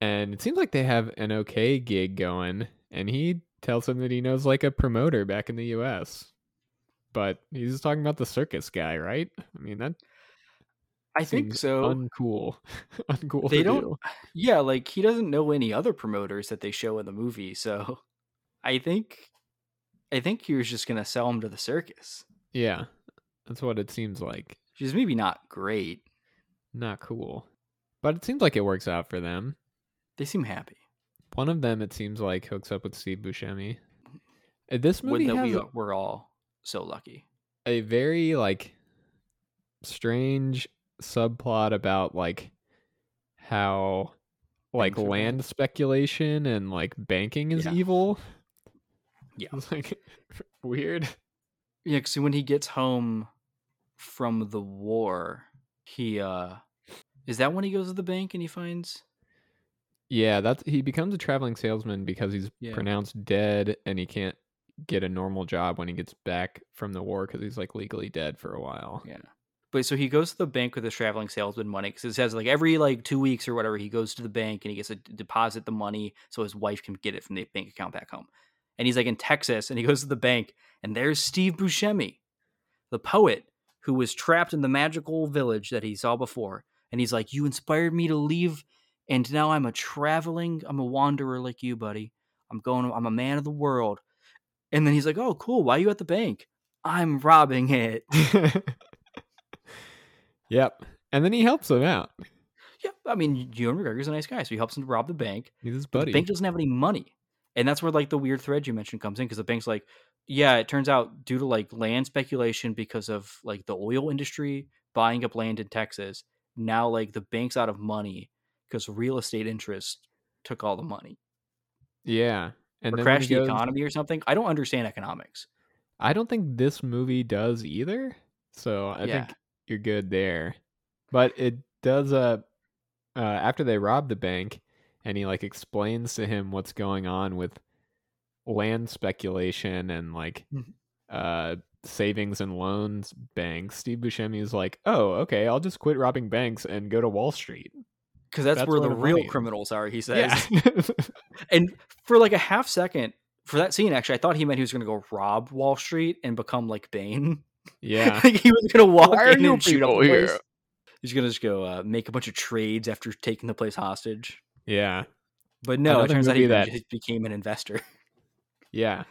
and it seems like they have an okay gig going and he tells him that he knows like a promoter back in the US. But he's just talking about the circus guy, right? I mean that I think so. uncool. uncool They don't- do. yeah, like he doesn't know any other promoters that they show in the movie, so I think I think he was just gonna sell him to the circus. Yeah. That's what it seems like. She's maybe not great. Not cool. but it seems like it works out for them. They seem happy. One of them, it seems like, hooks up with Steve Buscemi. Uh, This movie has we we're all so lucky. a very like strange subplot about like how like land speculation and like banking is Yeah. evil. Yeah. It's like weird. Yeah, because when he gets home from the war, he uh is that when he goes to the bank and he finds Yeah, that's he becomes a traveling salesman because he's Yeah. pronounced dead and he can't get a normal job when he gets back from the war because he's like legally dead for a while. Yeah. But so he goes to the bank with his traveling salesman money because it says like every like two weeks or whatever he goes to the bank and he gets to deposit the money so his wife can get it from the bank account back home. And he's like in Texas and he goes to the bank and there's Steve Buscemi, the poet who was trapped in the magical village that he saw before. And he's like, "You inspired me to leave, and now I'm a traveling, I'm a wanderer like you, buddy. I'm going, I'm a man of the world." And then he's like, "Oh, cool. Why are you at the bank? I'm robbing it." yep. And then he helps him out. Yeah, I mean, Ewan McGregor's a nice guy, so he helps him to rob the bank. He's his buddy. the bank doesn't have any money, and that's where like the weird thread you mentioned comes in because the bank's like, yeah, it turns out due to like land speculation because of like the oil industry buying up land in Texas, now like the bank's out of money because real estate interest took all the money yeah. And or then crashed he the goes- economy or something. I don't understand economics. I don't think this movie does either. So I Yeah. think you're good there. But it does uh uh after they rob the bank and he like explains to him what's going on with land speculation and like Mhm. uh savings and loans banks, Steve Buscemi is like, "Oh, okay, I'll just quit robbing banks and go to Wall Street." Because that's, That's where where the the real money criminals are, he says. Yeah. And for like a half second, for that scene, actually, I thought he meant he was going to go rob Wall Street and become like Bane. yeah. like he was going to walk Why are in and shoot up people the place. He's going to just go uh, make a bunch of trades after taking the place hostage. Yeah. But no, it turns out he that- just became an investor. Yeah.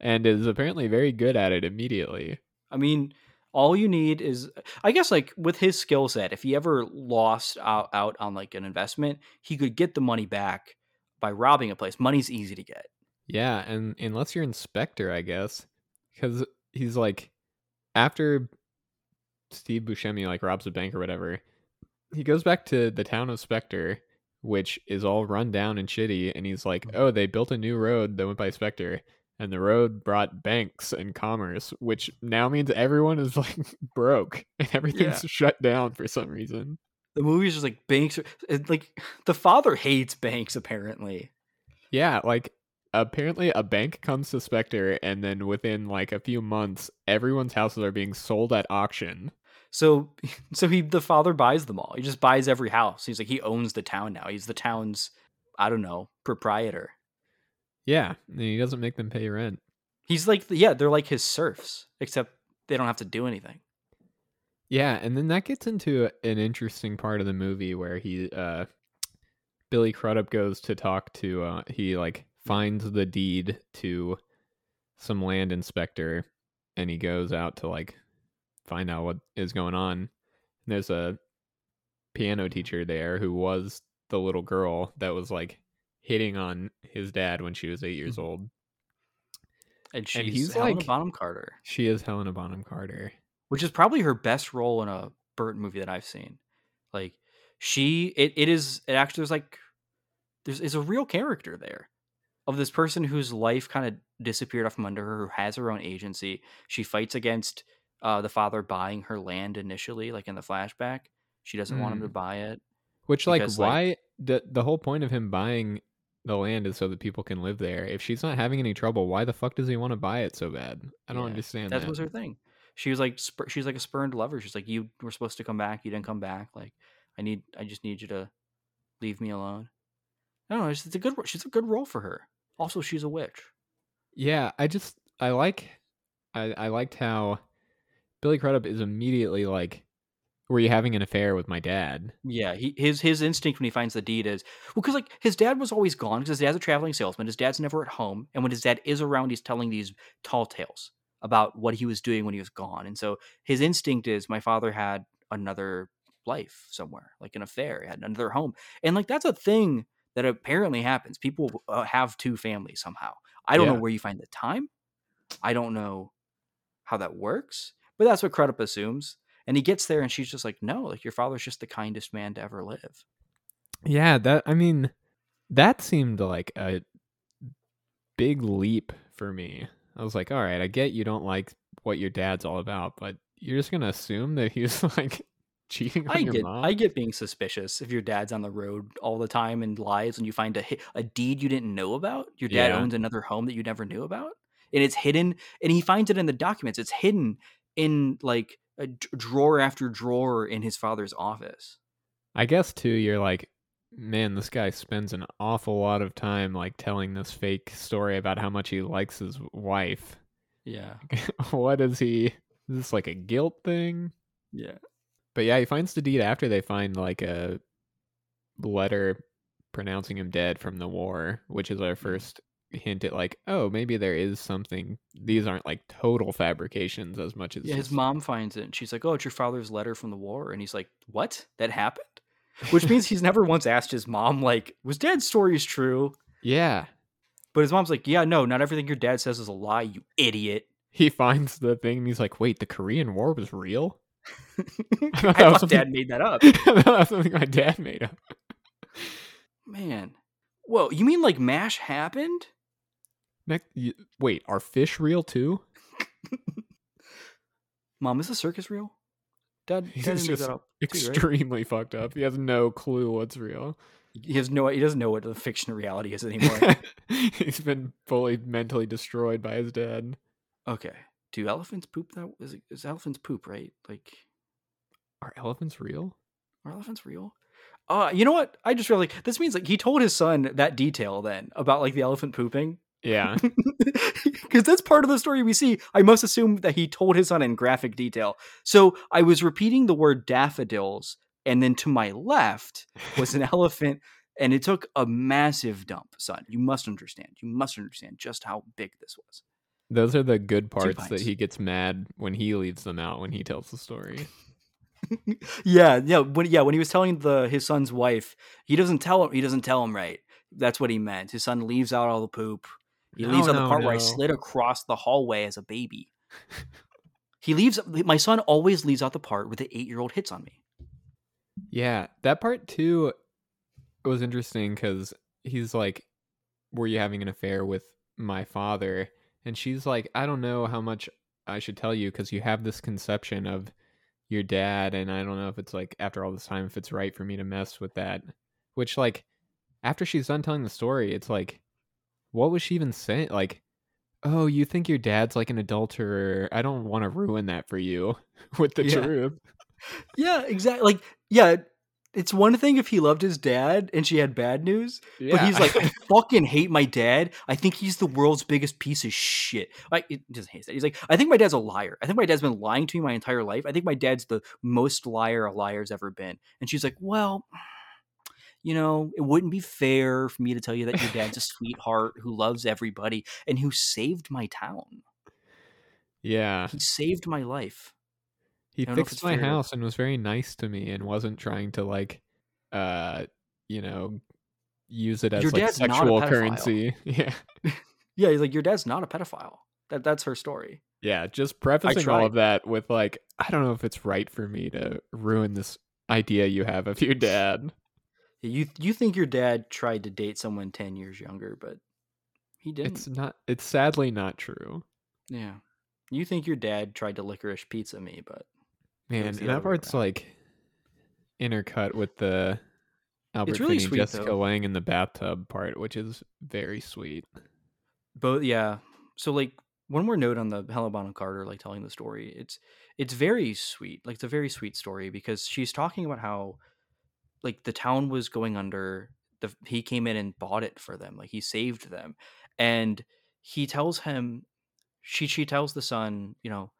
And is apparently very good at it immediately. I mean, all you need is, I guess, like with his skill set, if he ever lost out, out on like an investment, he could get the money back by robbing a place. Money's easy to get. Yeah, and unless you're in Spectre, I guess, because he's like, after Steve Buscemi like robs a bank or whatever, he goes back to the town of Spectre, which is all run down and shitty, and he's like, mm. oh, they built a new road that went by Spectre, and the road brought banks and commerce, which now means everyone is like broke and everything's shut down for some reason. The movie's just like banks. Are, like the father hates banks apparently. Yeah, like apparently a bank comes to Spectre, and then within like a few months, everyone's houses are being sold at auction. So, so he the father buys them all. He just buys every house. He's like he owns the town now. He's the town's I don't know proprietor. Yeah, and he doesn't make them pay rent. He's like yeah, they're like his serfs, except they don't have to do anything. Yeah, and then that gets into an interesting part of the movie where he, uh, Billy Crudup goes to talk to, uh, he like finds the deed to some land in Spectre, and he goes out to like find out what is going on. And there's a piano teacher there who was the little girl that was like hitting on his dad when she was eight years Mhm. old. And she's he's Helena like- Bonham Carter, She is Helena Bonham Carter. which is probably her best role in a Burton movie that I've seen. Like she, it, it is. It actually there's like there's is a real character there of this person whose life kind of disappeared off from under her, who has her own agency. She fights against uh, the father buying her land initially, like in the flashback. She doesn't want him to Mm. buy it. Which, like, Because, like- why the the whole point of him buying the land is so that people can live there. If she's not having any trouble, why the fuck does he want to buy it so bad? I don't Yeah, understand That that. was her thing. She was like, spur- she's like a spurned lover. She's like, you were supposed to come back, you didn't come back. Like, I need, I just need you to leave me alone. I don't know. It's, it's a good. She's a good role for her. Also, she's a witch. Yeah, I just I like I I liked how Billy Crudup is immediately like, "Were you having an affair with my dad?" Yeah, he his his instinct when he finds the deed is well, because like his dad was always gone because his dad's a traveling salesman. His dad's never at home, and when his dad is around, he's telling these tall tales about what he was doing when he was gone. And so his instinct is, my father had another life somewhere, like an affair, had another home, and like that's a thing that apparently happens. People uh, have two families somehow. I don't Yeah. know where you find the time. I don't know how that works, but that's what Crudup assumes. And he gets there, and she's just like, "No, like your father's just the kindest man to ever live." Yeah, that I mean, that seemed like a big leap for me. I was like, all right, I get you don't like what your dad's all about, but you're just gonna assume that he's like cheating on I your get, mom. I get being suspicious if your dad's on the road all the time and lies, and you find a a deed you didn't know about. Your dad Yeah. owns another home that you never knew about, and it's hidden. And he finds it in the documents. It's hidden in like a d- drawer after drawer in his father's office. I guess too, you're like, man, this guy spends an awful lot of time like telling this fake story about how much he likes his wife. Yeah, what is he? Is this like a guilt thing? yeah. But yeah, he finds the deed after they find like a letter pronouncing him dead from the war, which is our mm. first hint at like, oh, maybe there is something. These aren't like total fabrications as much as Yeah, his mom finds it, and she's like, "Oh, it's your father's letter from the war," and he's like, "What? That happened?" Which means he's never once asked his mom, like, "Was Dad's stories true?" Yeah, But his mom's like, "Yeah, no, not everything your dad says is a lie, you idiot." he finds the thing and he's like, wait, the Korean War was real. I that was thought Dad made that up. That's something my dad made up. Man, whoa, you mean like Mash happened? Next, y- wait, are fish real too? Mom, is the circus real? Dad, He's Dad just that up. too, right? Extremely fucked up. He has no clue what's real. He has no. He doesn't know what the fiction reality is anymore. He's been fully mentally destroyed by his dad. okay. Do elephants poop? That is, is elephants poop right? Like, Are elephants real? are elephants real? Uh, you know what? I just realized like, this means like he told his son that detail then about like the elephant pooping. Yeah. Because that's part of the story we see. I must assume that he told his son in graphic detail. So I was repeating the word daffodils, and then to my left was an elephant, and it took a massive dump, son. You must understand. You must understand just how big this was. Those are the good parts that he gets mad when he leaves them out when he tells the story. yeah, yeah. When yeah, when he was telling the his son's wife, he doesn't tell him. He doesn't tell him right. That's what he meant. His son leaves out all the poop. He No, leaves out the no, part where I slid across the hallway as a baby. he leaves. My son always leaves out the part where the eight year old hits on me. Yeah, that part too was interesting because he's like, "Were you having an affair with my father?" And she's like, "I don't know how much I should tell you because you have this conception of your dad, and I don't know if it's like after all this time if it's right for me to mess with that." Which like, after she's done telling the story, it's like, what was she even saying? Like, oh, you think your dad's like an adulterer? I don't want to ruin that for you with the Yeah. truth. Yeah, exactly. Like, yeah, it's one thing if he loved his dad and she had bad news, yeah. but he's like, I fucking hate my dad. I think he's the world's biggest piece of shit. Like, it doesn't hate that. He's like, I think my dad's a liar. I think my dad's been lying to me my entire life. I think my dad's the most liar a liar's ever been. And she's like, well, you know, it wouldn't be fair for me to tell you that your dad's a sweetheart who loves everybody and who saved my town. yeah. He saved my life. He I don't know if fixed my fair house and was very nice to me and wasn't trying to like uh you know use it as Your like dad's sexual currency. Yeah. Yeah, he's like, your dad's not a pedophile. That that's her story. Yeah, just prefacing all of that with like I don't know if it's right for me to ruin this idea you have of your dad. You you think your dad tried to date someone ten years younger, but he didn't. It's not it's sadly not true. yeah, you think your dad tried to licorice pizza me, but Man, was the and that part's like intercut with the Albert really Finney sweet, Jessica though. Lange in the bathtub part, which is very sweet. both yeah. So like one more note on the Helena Bonham Carter like telling the story. It's it's very sweet. Like it's a very sweet story because she's talking about how like the town was going under. The he came in and bought it for them. Like he saved them, and he tells him. She she tells the son, you know,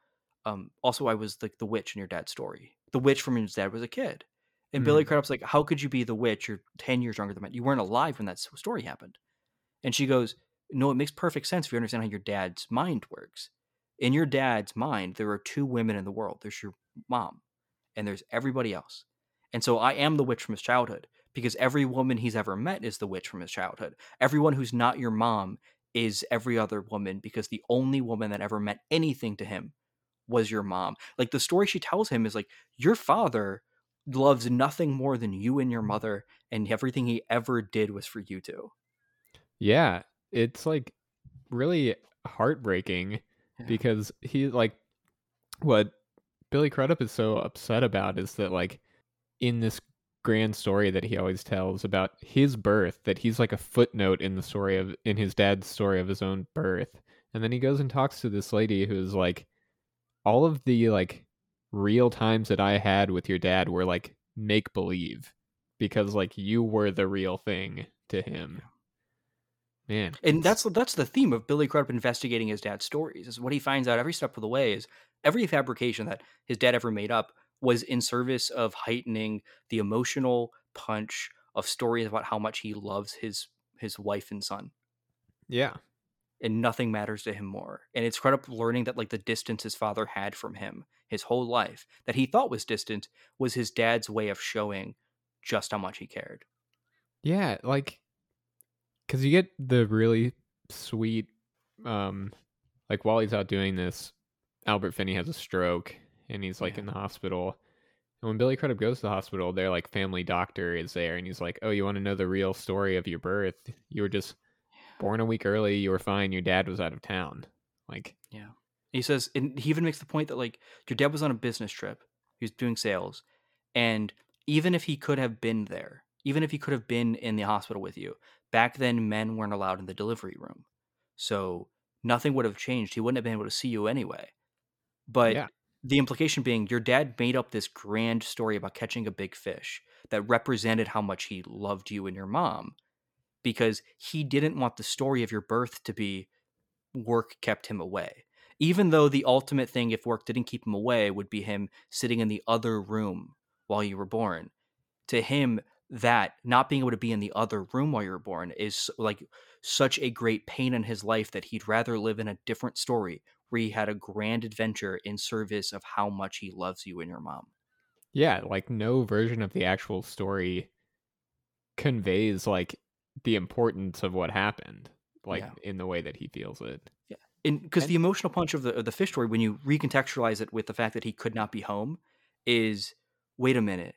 um, also I was like the witch in your dad's story. The witch from his dad was a kid. And Billy Crudup's like, How could you be the witch? You're 10 years younger than me. You weren't alive when that story happened. And she goes, No, it makes perfect sense if you understand how your dad's mind works. In your dad's mind, there are two women in the world there's your mom, and there's everybody else. And so I am the witch from his childhood because every woman he's ever met is the witch from his childhood. Everyone who's not your mom is every other woman because the only woman that ever meant anything to him was your mom. Like the story she tells him is like your father loves nothing more than you and your mother and everything he ever did was for you two. Yeah, it's like really heartbreaking Yeah. because he like what Billy Crudup is so upset about is that like in this grand story that he always tells about his birth that he's like a footnote in the story of in his dad's story of his own birth and then he goes and talks to this lady who's like all of the like real times that I had with your dad were like make believe because like you were the real thing to him man And that's that's the theme of Billy Crudup investigating his dad's stories. Is what he finds out every step of the way is every fabrication that his dad ever made up was in service of heightening the emotional punch of stories about how much he loves his his wife and son. yeah and nothing matters to him more. And it's Crudup learning that like the distance his father had from him his whole life that he thought was distant was his dad's way of showing just how much he cared. Yeah, like cuz you get the really sweet um like while he's out doing this Albert Finney has a stroke and he's like Yeah. in the hospital. And when Billy Crudup goes to the hospital, their like family doctor is there and he's like, "Oh, you want to know the real story of your birth? You were just born a week early, you were fine, your dad was out of town." Like, yeah." He says, and he even makes the point that like your dad was on a business trip, he was doing sales, and even if he could have been there, even if he could have been in the hospital with you, back then men weren't allowed in the delivery room, so nothing would have changed. He wouldn't have been able to see you anyway. But Yeah. The implication being your dad made up this grand story about catching a big fish that represented how much he loved you and your mom because he didn't want the story of your birth to be work kept him away. Even though the ultimate thing, if work didn't keep him away, would be him sitting in the other room while you were born. To him, that not being able to be in the other room while you were born is like such a great pain in his life that he'd rather live in a different story where he had a grand adventure in service of how much he loves you and your mom. yeah, like no version of the actual story conveys like the importance of what happened like Yeah. in the way that he feels it. Yeah. Because the emotional punch of the of the fish story, when you recontextualize it with the fact that he could not be home, is wait a minute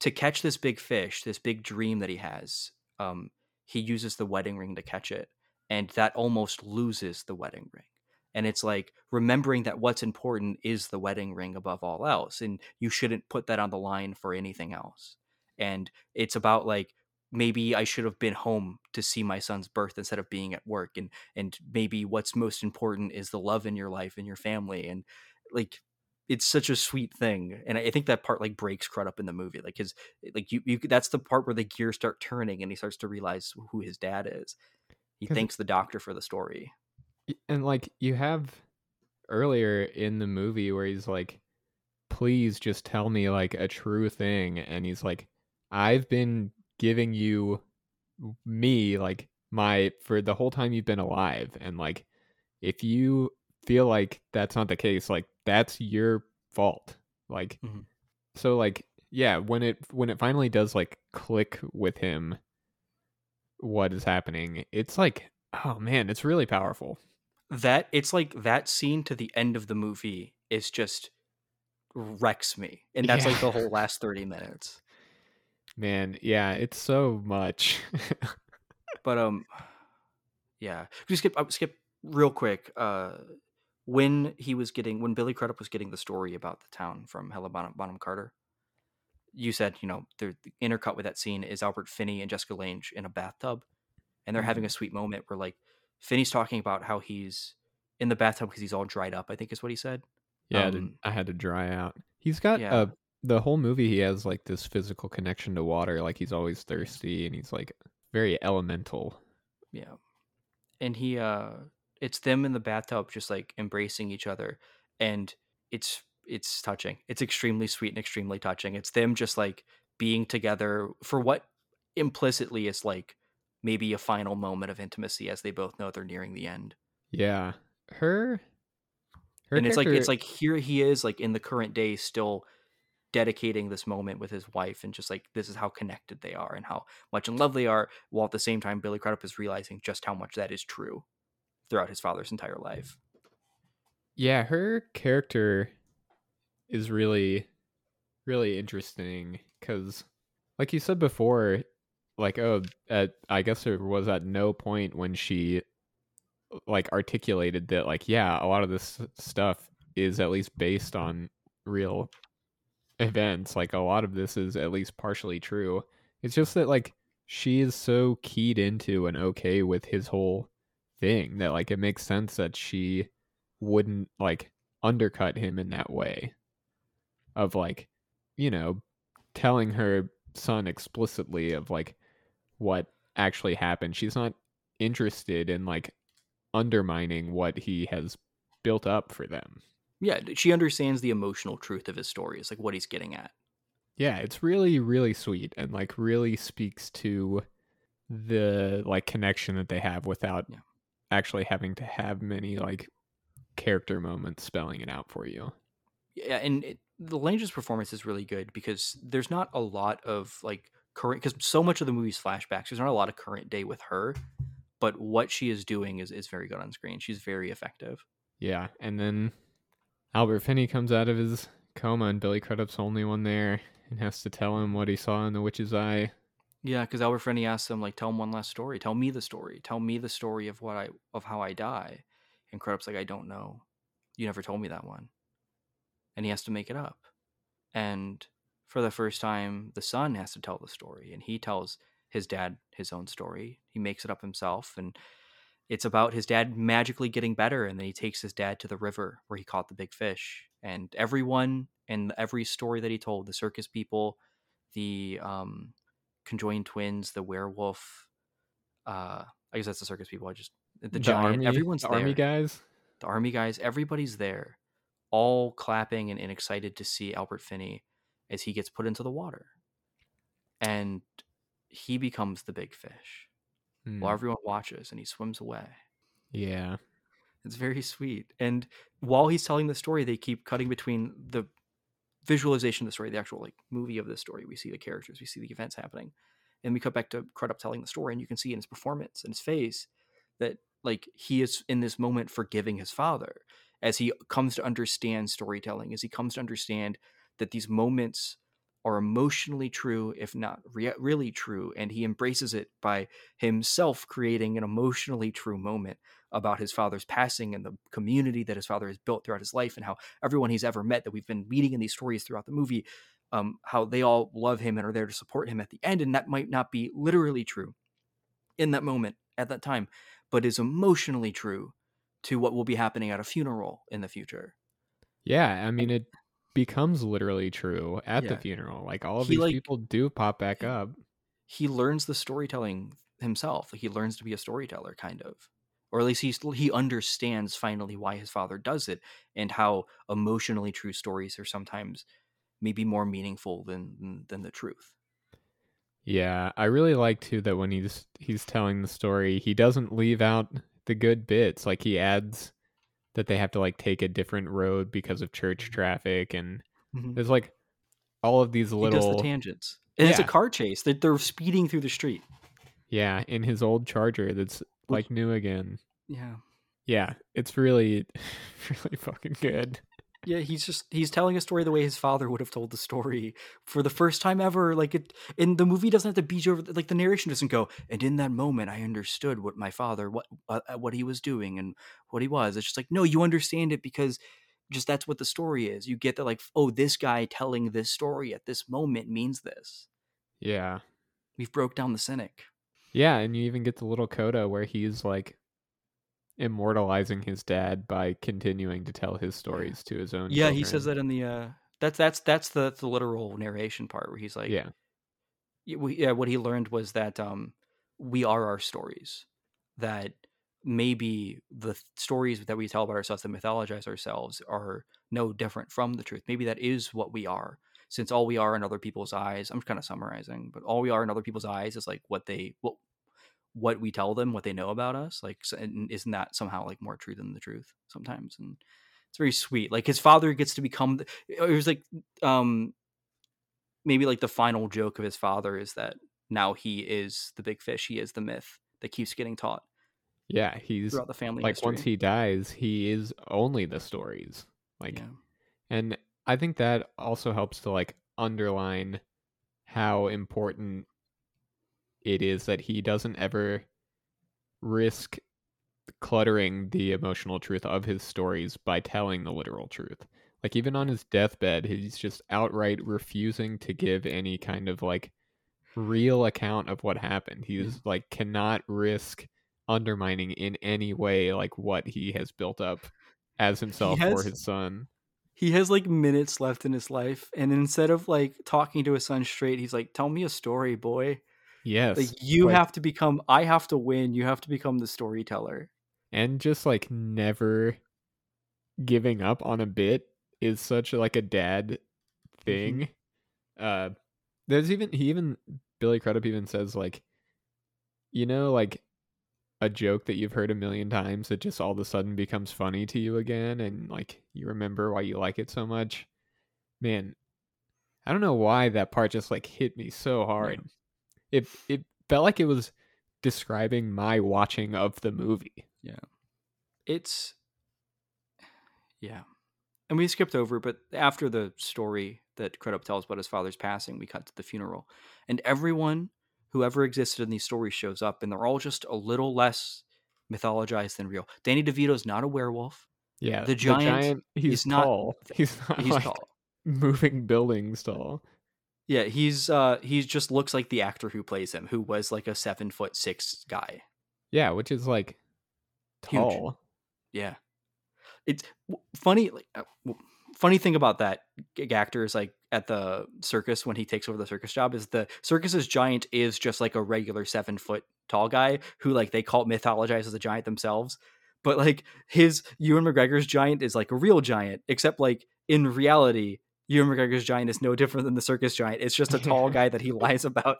to catch this big fish, this big dream that he has. Um, he uses the wedding ring to catch it, and that almost loses the wedding ring. And it's like remembering that what's important is the wedding ring above all else, and you shouldn't put that on the line for anything else. And it's about like maybe I should have been home to see my son's birth instead of being at work, and and maybe what's most important is the love in your life and your family and like it's such a sweet thing and i think that part like breaks Crudup in the movie like his like you, you that's the part where the gears start turning and he starts to realize who his dad is he thanks the doctor for the story And like you have earlier in the movie where he's like, please just tell me like a true thing. And he's like, I've been giving you me like my for the whole time you've been alive. And like, if you feel like that's not the case, like that's your fault. Like, Mhm. so like, yeah, when it when it finally does like click with him what is happening, it's like, oh man, it's really powerful. That it's like that scene to the end of the movie is just wrecks me and that's like the whole last 30 minutes. Man, yeah, it's so much. but um yeah we skip uh, skip real quick uh when he was getting when billy crudup was getting the story about the town from hella bonham, bonham carter you said you know the the intercut with that scene is albert finney and jessica lange in a bathtub and they're having a sweet moment where like finney's talking about how he's in the bathtub because he's all dried up i think is what he said yeah, I had to- Um, I had to dry out. He's got yeah. uh the whole movie he has like this physical connection to water, like he's always thirsty and he's like very elemental. Yeah. And he uh it's them in the bathtub just like embracing each other and it's it's touching. It's extremely sweet and extremely touching. It's them just like being together for what implicitly is like maybe a final moment of intimacy as they both know they're nearing the end. Yeah. Her her and it's like it's like here he is like in the current day still dedicating this moment with his wife and just like this is how connected they are and how much in love they are while at the same time billy crudup is realizing just how much that is true throughout his father's entire life Yeah, her character is really, really interesting because, like you said before, like oh, at I guess there was at no point when she uh, like articulated that like yeah, a lot of this stuff is at least based on real events. Like a lot of this is at least partially true. It's just that like she is so keyed into and okay with his whole thing that like it makes sense that she wouldn't like undercut him in that way of like you know telling her son explicitly of like what actually happened. She's not interested in like undermining what he has built up for them. Yeah she understands the emotional truth of his story is like what he's getting at. Yeah it's really really sweet and like really speaks to the like connection that they have without Yeah. actually having to have many like character moments spelling it out for you. Yeah and it, the lange's performance is really good because there's not a lot of like current because so much of the movie's flashbacks there's not a lot of current day with her but what she is doing is, is very good on screen. She's very effective. Yeah, and then Albert Finney comes out of his coma, and Billy Crudup's the only one there, and has to tell him what he saw in the witch's eye. yeah because albert Finney asks him like tell him one last story. Tell me the story. Tell me the story of what i of how i die. And Crudup's like i don't know. You never told me that one. And he has to make it up. And for the first time the son has to tell the story and he tells his dad his own story he makes it up himself and it's about his dad magically getting better and then he takes his dad to the river where he caught the big fish and everyone and every story that he told the circus people the um conjoined twins the werewolf uh i guess that's the circus people i just the, giant army, everyone's the there army guys. the army guys, everybody's there, all clapping and, and excited to see Albert Finney as he gets put into the water. And he becomes the big fish Hmm, while everyone watches and he swims away. Yeah, It's very sweet. And while he's telling the story, they keep cutting between the visualization of the story, the actual like movie of the story. We see the characters, we see the events happening. And we cut back to Crudup telling the story, and you can see in his performance and his face that like he is in this moment forgiving his father as he comes to understand storytelling, as he comes to understand that these moments are emotionally true, if not rea- really true, and he embraces it by himself creating an emotionally true moment about his father's passing and the community that his father has built throughout his life and how everyone he's ever met that we've been meeting in these stories throughout the movie um, how they all love him and are there to support him at the end and that might not be literally true in that moment at that time but is emotionally true to what will be happening at a funeral in the future yeah. I mean, it becomes literally true at the funeral. Like all of He, these like- people do pop back Yeah. up. he learns the storytelling himself he learns to be a storyteller kind of or at least he's, he understands finally why his father does it and how emotionally true stories are sometimes maybe more meaningful than than the truth Yeah, I really like too that when he's he's telling the story, he doesn't leave out the good bits. Like he adds that they have to like take a different road because of church traffic, and mm-hmm. there's like all of these he does little the tangents and it's a car chase that they're speeding through the street yeah in his old Charger that's like new again. yeah Yeah, it's really really fucking good. Yeah he's just he's telling a story the way his father would have told the story for the first time ever like it in the movie doesn't have to beat you over like the narration doesn't go and in that moment i understood what my father what uh, uh, what he was doing and what he was. It's just like no you understand it because just that's what the story is. You get that like oh this guy telling this story at this moment means this. Yeah. we've broke down the cynic. Yeah, and you even get the little coda where he's like immortalizing his dad by continuing to tell his stories to his own yeah he says that in the uh that's that's that's the the literal narration part where he's like yeah. we, yeah, what he learned was that um, we are our stories. That maybe the th- stories that we tell about ourselves, that mythologize ourselves, are no different from the truth. Maybe that is what we are, since all we are in other people's eyes. I'm kind of summarizing, but all we are in other people's eyes is like what they what what we tell them, what they know about us. Like, isn't that somehow like more true than the truth sometimes? And it's very sweet. Like his father gets to become. The, it was like um maybe like the final joke of his father is that now he is the big fish. He is the myth that keeps getting taught Yeah, he's throughout the family like history. once he dies, he is only the stories. Like yeah. And I think that also helps to like underline how important it is that he doesn't ever risk cluttering the emotional truth of his stories by telling the literal truth. Like even on his deathbed, he's just outright refusing to give any kind of like real account of what happened. He's like cannot risk undermining in any way like what he has built up as himself or his son. he has like minutes left in his life and instead of like talking to his son straight he's like tell me a story boy Yes. like you like- have to become i have to win you have to become the storyteller and just like never giving up on a bit is such like a dad thing. Uh there's even he even Billy Crudup even says like you know like a joke that you've heard a million times that just all of a sudden becomes funny to you again and like you remember why you like it so much. Man, I don't know why that part just like hit me so hard. It it felt like it was describing my watching of the movie. Yeah. It's yeah and we skipped over but after the story that crudup tells about his father's passing we cut to the funeral and everyone who ever existed in these stories shows up and they're all just a little less mythologized than real danny devito's not a werewolf Yeah, The giant he's is not- tall. he's not he's like tall moving buildings tall. Yeah, he's uh he just looks like the actor who plays him, who was like a seven foot six guy. Yeah, which is like Huge. tall. Yeah, it's funny. Like uh, funny thing about that gig actor is like at the circus when he takes over the circus job is the circus's giant is just like a regular seven foot tall guy who like they call mythologize as a giant themselves. But like his Ewan McGregor's giant is like a real giant, except like in reality, Ewan McGregor's giant is no different than the circus giant. It's just a tall guy that he lies about.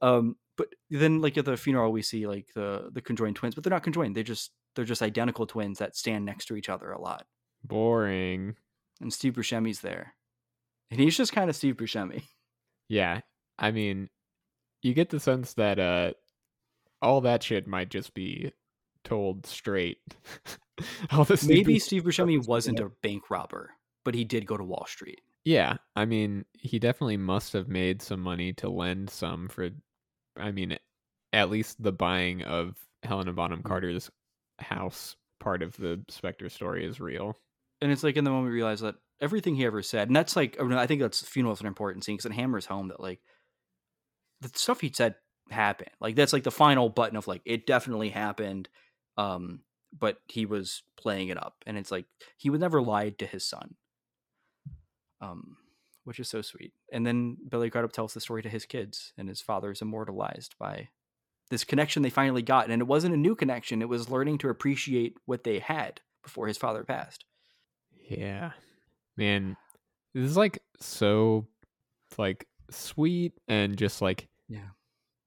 Um, but then like at the funeral we see like the the conjoined twins, but they're not conjoined. They just they're just identical twins that stand next to each other a lot. Boring. And Steve Buscemi's there, and he's just kind of Steve Buscemi. Yeah. I mean, you get the sense that uh all that shit might just be told straight. all Maybe Steve Buscemi wasn't a bank robber, but he did go to Wall Street. Yeah, I mean, he definitely must have made some money to lend some for, I mean, at least the buying of Helena Bonham Carter's house part of the Spectre story is real. And it's like in the moment we realize that everything he ever said, and that's like I, mean, I think that's funeral is an important scene because it hammers home that like the stuff he said happened. Like that's like the final button of like it definitely happened. Um, but he was playing it up, and it's like he would never lied to his son. Um, which is so sweet. And then Billy Crudup tells the story to his kids, and his father is immortalized by this connection they finally got. And it wasn't a new connection; it was learning to appreciate what they had before his father passed. Yeah. Man, this is like so like sweet and just like Yeah.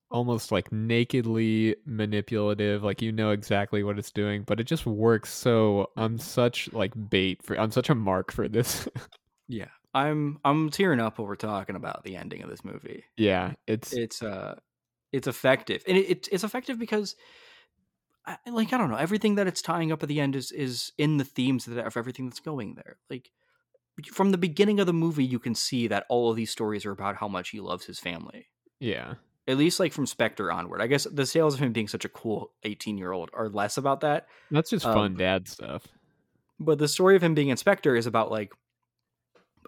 almost like nakedly manipulative like you know exactly what it's doing but it just works so i'm such like bait for i'm such a mark for this Yeah, I'm I'm tearing up we're talking about the ending of this movie. yeah it's It's uh, it's effective, and it, it it's effective because, I, like I don't know, everything that it's tying up at the end is is in the themes of, of everything that's going there. Like from the beginning of the movie, you can see that all of these stories are about how much he loves his family. yeah At least like from Spectre onward. I guess the sales of him being such a cool 18 year old are less about that. that's just Um, fun dad stuff but the story of him being in Spectre is about like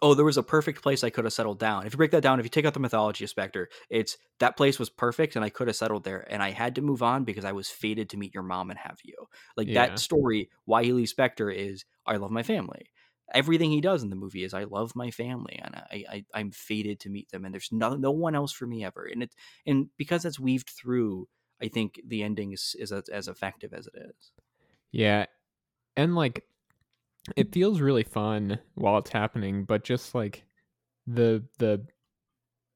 oh there was a perfect place i could have settled down. If you break that down if you take out the mythology of spectre it's that place was perfect and i could have settled there and i had to move on because i was fated to meet your mom and have you. Like Yeah. that story why he leaves spectre is i love my family. Everything he does in the movie is i love my family and i, I i'm fated to meet them and there's no, no one else for me ever. And it and because that's weaved through i think the ending is, is as, as effective as it is. Yeah and like it feels really fun while it's happening but just like the the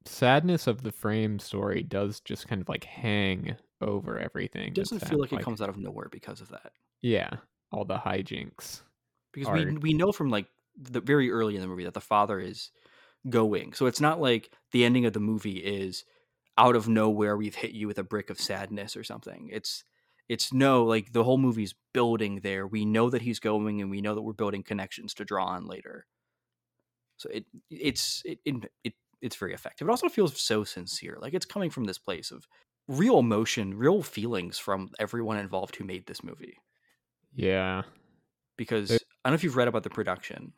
sadness of the frame story does just kind of like hang over everything it doesn't feel like hap- it comes out of nowhere because of that yeah all the hijinks because we we know from like the very early in the movie that the father is going. So it's not like the ending of the movie is out of nowhere we've hit you with a brick of sadness or something. It's it's no like the whole movie's building there. We know that he's going and we know that we're building connections to draw on later. So it it's it, it, it it's very effective. It also feels so sincere. Like it's coming from this place of real emotion, real feelings from everyone involved who made this movie. Yeah. Because I don't know if you've read about the production.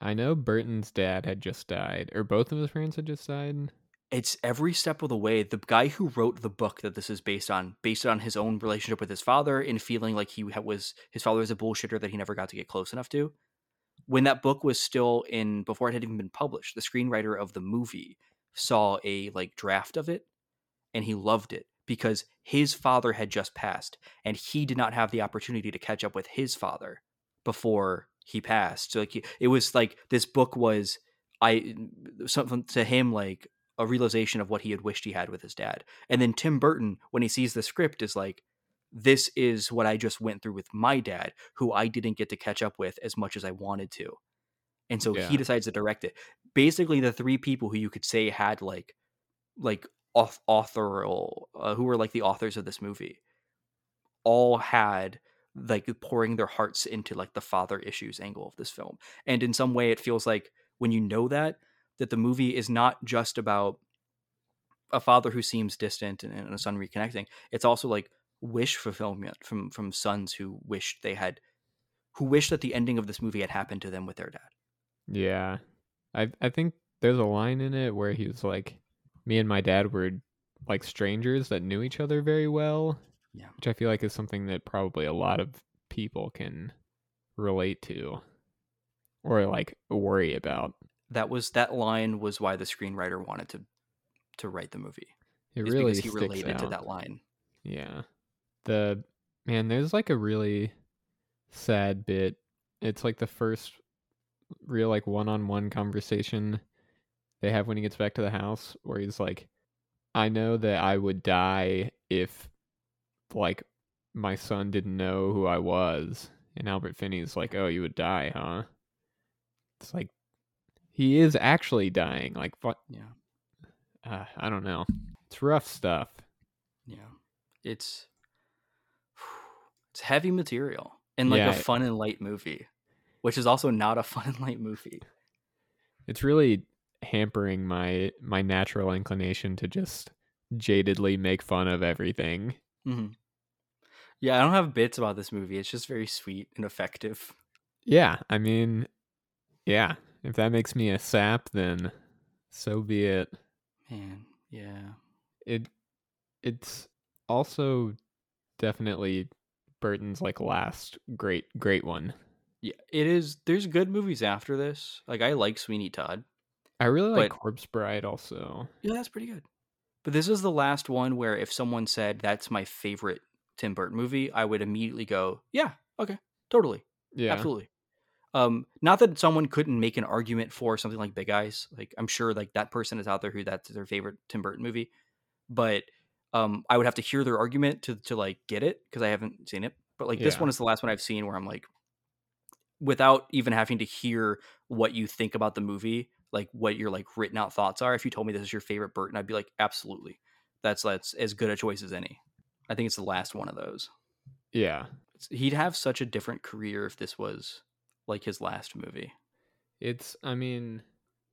I know Burton's dad had just died, or both of his parents had just died. It's every step of the way. The guy who wrote the book that this is based on, based on his own relationship with his father and feeling like he was his father was a bullshitter that he never got to get close enough to. When that book was still in, before it had even been published, the screenwriter of the movie saw a like draft of it, and he loved it because his father had just passed, and he did not have the opportunity to catch up with his father before he passed. So like it was like this book was I something to him like a realization of what he had wished he had with his dad. And then Tim Burton, when he sees the script, is like, this is what I just went through with my dad, who I didn't get to catch up with as much as I wanted to. And so Yeah. he decides to direct it. Basically, the three people who you could say had like, like auth- authorial, uh, who were like the authors of this movie, all had like pouring their hearts into like the father issues angle of this film. And in some way, it feels like when you know that, that the movie is not just about a father who seems distant and, and a son reconnecting. It's also like wish fulfillment from from sons who wished they had, who wish that the ending of this movie had happened to them with their dad. Yeah. I I think there's a line in it where he was like, Me and my dad were like strangers that knew each other very well. Yeah. Which I feel like is something that probably a lot of people can relate to. Or like worry about. That was that line was why the screenwriter wanted to to write the movie. It really because he sticks related to out. that line. Yeah. The man, there's like a really sad bit. It's like the first real like one-on-one conversation they have when he gets back to the house where he's like I know that I would die if like my son didn't know who I was. And Albert Finney's like, "Oh, you would die, huh?" It's like he is actually dying. Like what Yeah. uh, I don't know. It's rough stuff. Yeah. It's it's heavy material and like Yeah. a fun and light movie, which is also not a fun and light movie. it's really hampering my my natural inclination to just jadedly make fun of everything. hmm Yeah, I don't have bits about this movie. It's just very sweet and effective. Yeah, I mean, yeah, if that makes me a sap, then so be it. Man, yeah. It it's also definitely Burton's like last great great one. Yeah, it is. There's good movies after this. Like I like Sweeney Todd. I really like But- Corpse Bride also. Yeah, that's pretty good. But this is the last one where if someone said that's my favorite Tim Burton movie, I would immediately go, "Yeah, okay, totally." Yeah. Absolutely. Um, not that someone couldn't make an argument for something like Big Eyes. Like I'm sure like that person is out there who that's their favorite Tim Burton movie. But um, I would have to hear their argument to to like get it because I haven't seen it. But like this one is the last one I've seen where I'm like, without even having to hear what you think about the movie, like what your like written out thoughts are. If you told me this is your favorite Burton, I'd be like, absolutely. That's that's as good a choice as any. I think it's the last one of those Yeah. he'd have such a different career if this was like his last movie. It's, I mean,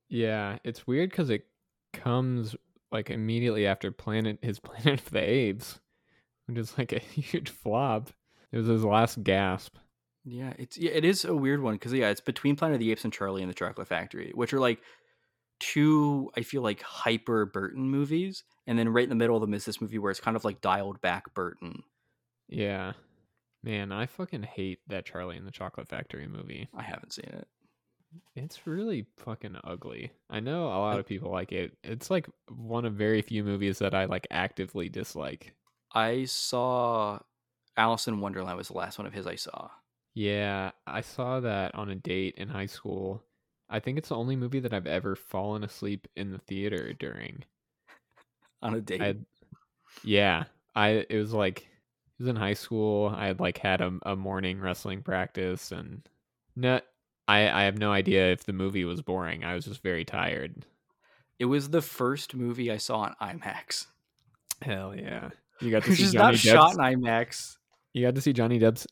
yeah, it's weird because it comes like immediately after Planet, his Planet of the Apes, which is like a huge flop. It was his last gasp. Yeah, it's yeah, it is a weird one because yeah, it's between Planet of the Apes and Charlie and the Chocolate Factory, which are like two I feel like hyper Burton movies, and then right in the middle of them is this movie where it's kind of like dialed back Burton. Yeah. Man, I fucking hate that Charlie and the Chocolate Factory movie. I haven't seen it. It's really fucking ugly. I know a lot of people like it. It's like one of very few movies that I like actively dislike. I saw Alice in Wonderland was the last one of his I saw. Yeah, I saw that on a date in high school. I think it's the only movie that I've ever fallen asleep in the theater during. On a date. I yeah, I it was like was in high school. I had like had a, a morning wrestling practice and no I I have no idea if the movie was boring. I was just very tired. It was the first movie I saw on IMAX. Hell yeah! You got to see is Johnny not shot in IMAX. You got to see Johnny Depp's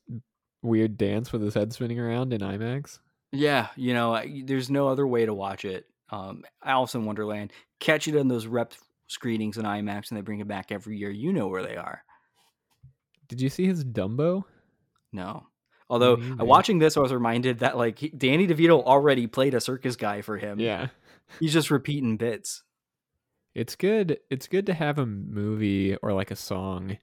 weird dance with his head spinning around in IMAX. Yeah, you know, there's no other way to watch it. Um, Alice in Wonderland, catch it on those rep screenings in IMAX, and they bring it back every year. You know where they are. Did you see his Dumbo? No. Although neither. watching this, I was reminded that like he, Danny DeVito already played a circus guy for him. Yeah. he's just repeating bits. It's good. It's good to have a movie or like a song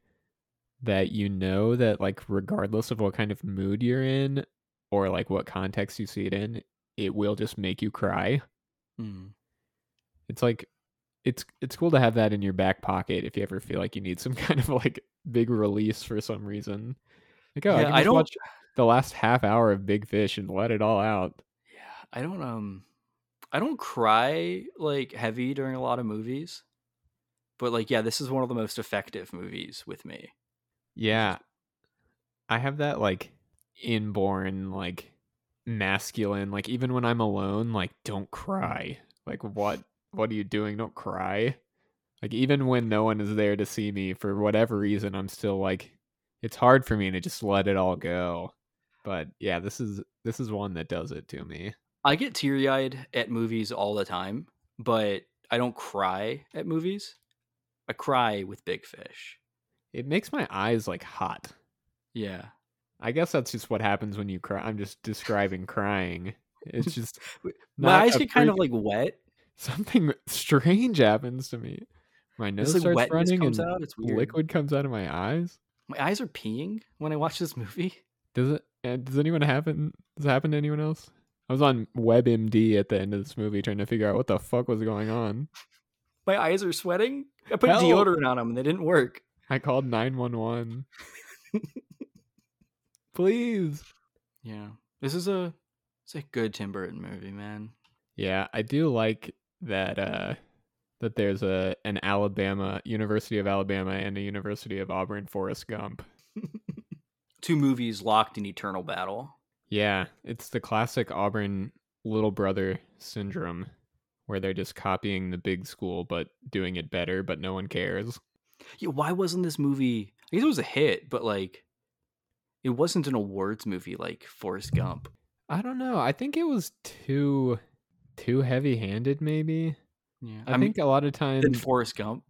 that you know that like regardless of what kind of mood you're in or like what context you see it in, it will just make you cry. Mm. It's like it's it's cool to have that in your back pocket if you ever feel like you need some kind of like big release for some reason. Like oh, I, Yeah, can I don't- watch the last half hour of Big Fish and let it all out. Yeah, I don't um, I don't cry like heavy during a lot of movies, but like yeah, this is one of the most effective movies with me. Yeah. I have that like inborn like masculine like even when I'm alone like don't cry. Like what what are you doing? Don't cry. Like even when no one is there to see me for whatever reason I'm still like it's hard for me to just let it all go. But yeah, this is this is one that does it to me. I get teary eyed at movies all the time, but I don't cry at movies. I cry with Big Fish. It makes my eyes like hot. Yeah. I guess that's just what happens when you cry. I'm just describing crying. It's just My eyes get kind of like wet. something strange happens to me. My nose like starts running comes and out. It's weird. liquid comes out of my eyes. My eyes are peeing when I watch this movie. Does it? uh, Does anyone happen? Does it happen to anyone else? I was on WebMD at the end of this movie trying to figure out what the fuck was going on. My eyes are sweating. I put Help. deodorant on them and they didn't work. I called nine one one. Please. Yeah. This is a it's a good Tim Burton movie, man. Yeah, I do like that. uh That there's a an Alabama University of Alabama and a University of Auburn Forrest Gump. Two movies locked in eternal battle. Yeah, it's the classic Auburn little brother syndrome where they're just copying the big school but doing it better, but no one cares. Yeah, why wasn't this movie? I guess it was a hit, but like, it wasn't an awards movie like Forrest Gump. I don't know. I think it was too too heavy-handed maybe. Yeah, I, I, mean, think a lot of times than Forrest Gump.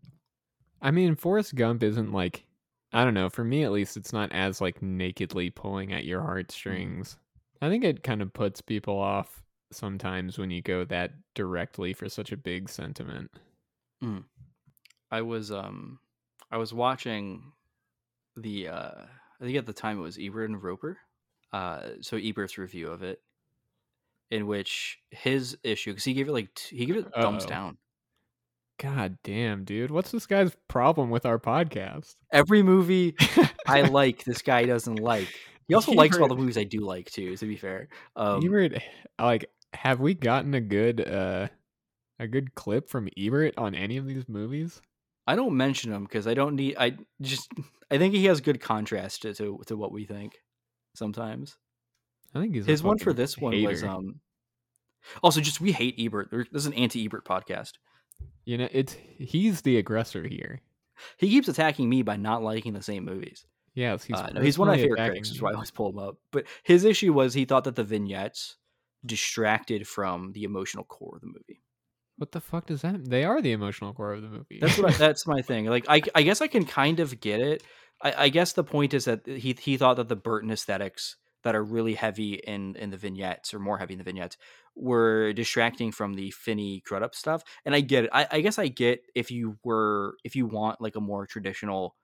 I mean Forrest Gump isn't like I don't know, for me at least it's not as like nakedly pulling at your heartstrings. I think it kind of puts people off sometimes when you go that directly for such a big sentiment. I was um, I was watching the uh, I think at the time it was Ebert and Roeper. Uh, so Ebert's review of it, in which his issue because he gave it like t- he gave it thumbs Uh-oh. down. God damn, dude. What's this guy's problem with our podcast? Every movie I like, this guy doesn't like. He also likes all the movies I do like too. To be fair, um, Ebert, like, have we gotten a good, uh, a good clip from Ebert on any of these movies? I don't mention him because I don't need. I just I think he has good contrast to to, to what we think. Sometimes I think he's his one for this one was um. Also, just we hate Ebert. This is an anti-Ebert podcast. You know, it's he's the aggressor here. He keeps attacking me by not liking the same movies. Yes, he's uh, no, he's one of my favorite critics, which is why I always pull him up. But his issue was he thought that the vignettes distracted from the emotional core of the movie. What the fuck does that? mean? They are the emotional core of the movie. That's what I, that's my thing. Like I, I guess I can kind of get it. I, I guess the point is that he he thought that the Burton aesthetics that are really heavy in in the vignettes or more heavy in the vignettes were distracting from the Finney Crudup stuff. And I get it. I, I guess I get if you were if you want like a more traditional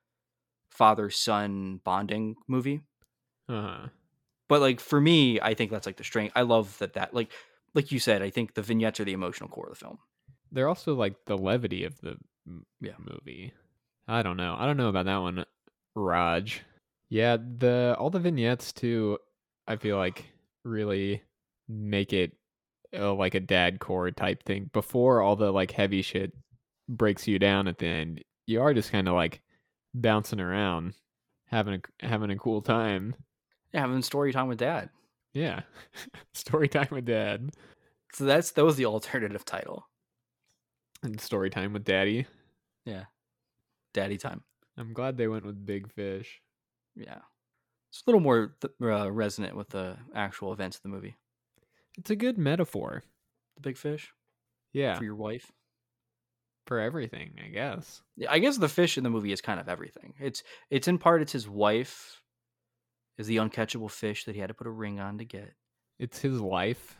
father son bonding movie. uh-huh. But like for me, I think that's like the strength. I love that that like like you said. I think the vignettes are the emotional core of the film. They're also like the levity of the m- Yeah. movie. I don't know. I don't know about that one, Raj. Yeah, the all the vignettes too. I feel like really make it uh, like a dad core type thing. Before all the like heavy shit breaks you down at the end, you are just kind of like bouncing around, having a having a cool time. Yeah, having story time with dad. Yeah. story time with dad. So that's that was the alternative title. And story time with daddy. Yeah, Daddy Time. I'm glad they went with big fish. Yeah, it's a little more th- uh, resonant with the actual events of the movie. It's a good metaphor. The big fish Yeah. for your wife. For everything, I guess. Yeah, I guess the fish in the movie is kind of everything. It's it's in part it's his wife is the uncatchable fish that he had to put a ring on to get. It's his life.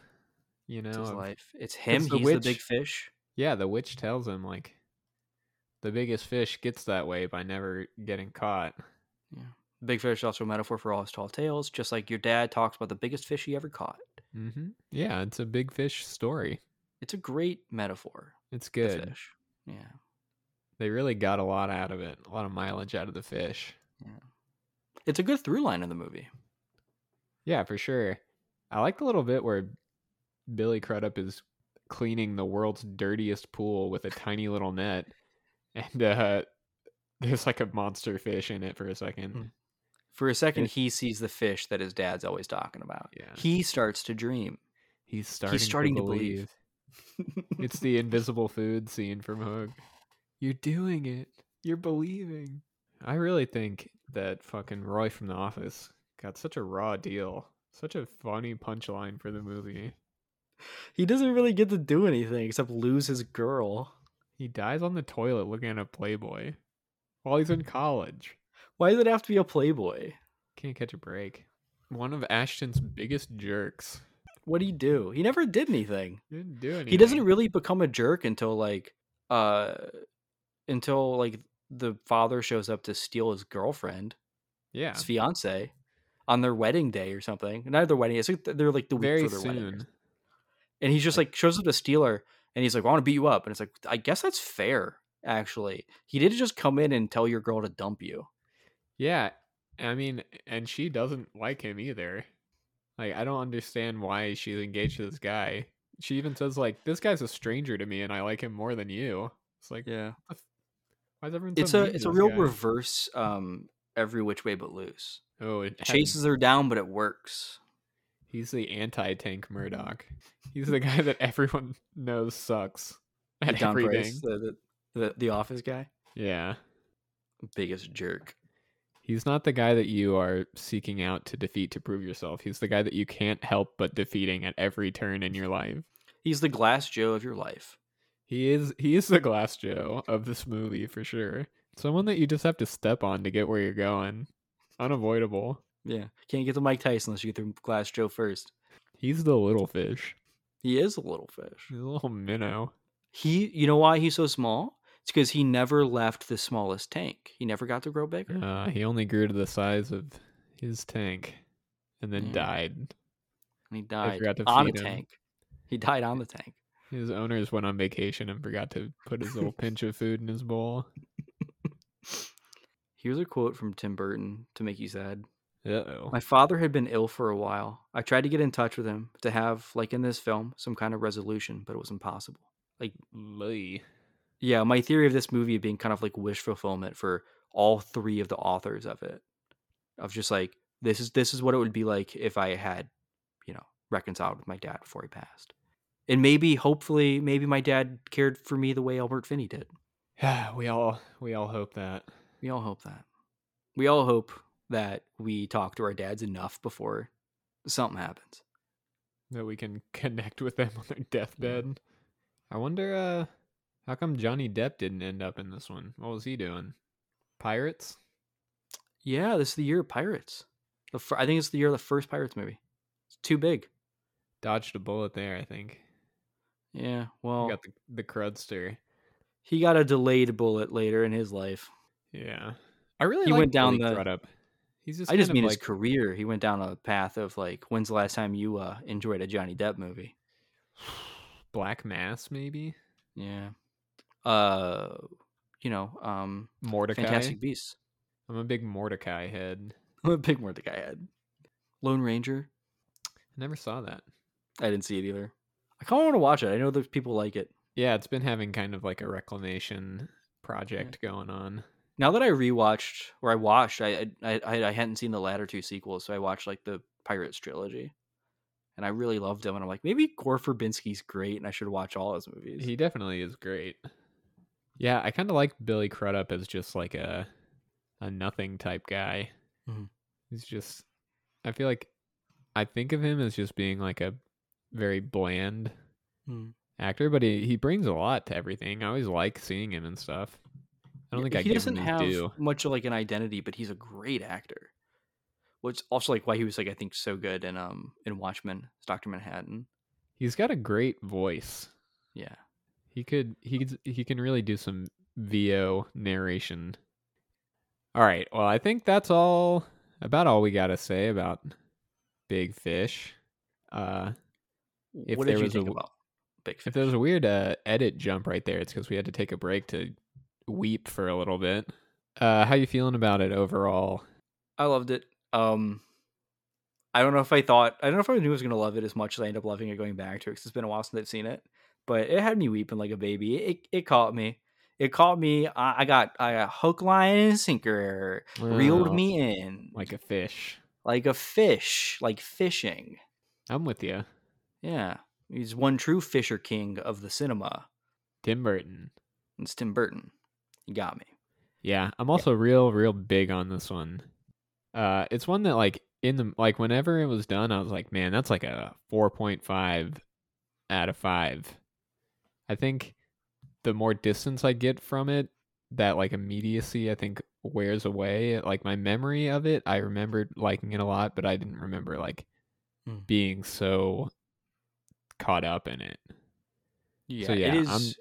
You know, It's his life. It's him. the He's the witch. big fish. Yeah, the witch tells him like the biggest fish gets that way by never getting caught. The big fish is also a metaphor for all his tall tales, just like your dad talks about the biggest fish he ever caught. hmm Yeah, it's a big fish story. It's a great metaphor. It's good. fish. Yeah. They really got a lot out of it, a lot of mileage out of the fish. Yeah. It's a good through line in the movie. Yeah, for sure. I like the little bit where Billy Crudup is cleaning the world's dirtiest pool with a tiny little net, and uh, there's like a monster fish in it for a second. For a second, he sees the fish that his dad's always talking about. Yeah. He starts to dream. He's starting, starting to, to believe. believe. it's the invisible food scene from Hook. You're doing it. You're believing. I really think that fucking Roy from The Office got such a raw deal. Such a funny punchline for the movie. he doesn't really get to do anything except lose his girl. He dies on the toilet looking at a Playboy while he's in college. Why does it have to be a playboy? Can't catch a break. One of Ashton's biggest jerks. What do you do? He never did anything. Didn't do anything. He doesn't really become a jerk until like uh until like the father shows up to steal his girlfriend, Yeah. his fiance, on their wedding day or something. Not their wedding. It's like th- they're like the week Very for their wedding. and he's just like shows up to steal her and he's like, I want to beat you up. And it's like, I guess that's fair, actually. He didn't just come in and tell your girl to dump you. Yeah, I mean, and she doesn't like him either. Like, I don't understand why she's engaged to this guy. She even says like, "This guy's a stranger to me, and I like him more than you." It's like, Yeah. why is everyone? It's so a to it's a real guy? reverse um every which way but loose. Oh, it had- Chases her down, but it works. He's the anti-tank Murdoch. He's the guy that everyone knows sucks at everything. Price, the, the the the office guy. Yeah, Biggest jerk. He's not the guy that you are seeking out to defeat to prove yourself. He's the guy that you can't help but defeating at every turn in your life. He's the glass Joe of your life. He is he is the glass Joe of this movie for sure. Someone that you just have to step on to get where you're going. Unavoidable. Yeah. Can't get to Mike Tyson unless you get through glass Joe first. He's the little fish. He is a little fish. He's a little minnow. He you know why he's so small? It's because he never left the smallest tank. He never got to grow bigger. Uh, he only grew to the size of his tank and then Yeah. died. And he died forgot to on a feed him. tank. He died on the tank. His owners went on vacation and forgot to put his little pinch of food in his bowl. Here's a quote from Tim Burton to make you sad. Uh oh. My father had been ill for a while. I tried to get in touch with him to have, like in this film, some kind of resolution, but it was impossible. Yeah, my theory of this movie being kind of like wish fulfillment for all three of the authors of it. Of just like this is this is what it would be like if I had, you know, reconciled with my dad before he passed. And maybe hopefully maybe my dad cared for me the way Albert Finney did. Yeah, we all we all hope that. We all hope that. We all hope that we talk to our dads enough before something happens. that we can connect with them on their deathbed. I wonder uh how come Johnny Depp didn't end up in this one? What was he doing? Pirates? Yeah, this is the year of Pirates. The fir- I think it's the year of the first Pirates movie. It's too big. Dodged a bullet there, I think. Yeah, well, He got the the crudster. he got a delayed bullet later in his life. Yeah. I really He went down the- Crudup. He's just I just mean like his career. He went down a path of like, when's the last time you uh, enjoyed a Johnny Depp movie? Black Mass maybe? Yeah. Uh, you know, um, Mortdecai. Fantastic Beasts. I'm a big Mortdecai head. I'm a big Mortdecai head. Lone Ranger. I never saw that. I didn't see it either. I kind of want to watch it. I know there's people like it. Yeah, it's been having kind of like a reclamation project going on. Now that I rewatched, or I watched, I I I, I hadn't seen the latter two sequels, so I watched like the Pirates trilogy. and I really loved him. And I'm like, maybe Gore Verbinski's great, and I should watch all his movies. He definitely is great. Yeah, I kind of like Billy Crudup as just like a a nothing type guy. Mhm. He's just I feel like I think of him as just being like a very bland Hmm. actor, but he, he brings a lot to everything. I always like seeing him and stuff. I don't think he give doesn't have due. much of like an identity, but he's a great actor. Which also like why he was like I think so good in um in Watchmen, Doctor Manhattan. He's got a great voice. Yeah, He could he could, he can really do some VO narration. All right. Well, I think that's all about all we got to say about Big Fish. Uh If what there did you was a think w- about Big Fish? if there was a weird uh, edit jump right there, it's because we had to take a break to weep for a little bit. Uh, how you feeling about it overall? I loved it. Um, I don't know if I thought I don't know if I knew I was gonna love it as much as I ended up loving it going back to it because it's been a while since I've seen it. But it had me weeping like a baby. It it caught me. It caught me. I, I got I got hook, line, and sinker. Reeled me in like a fish. like a fish, like fishing. I'm with you, Yeah, he's one true Fisher King of the cinema. Tim Burton. It's Tim Burton. He got me. Yeah, I'm also real, real big on this one. Uh, it's one that like in the like whenever it was done, I was like, man, that's like a 4.5 out of five. I think the more distance I get from it, that like immediacy, I think wears away. Like my memory of it, I remembered liking it a lot, but I didn't remember like Hmm. being so caught up in it. Yeah, yeah, it is.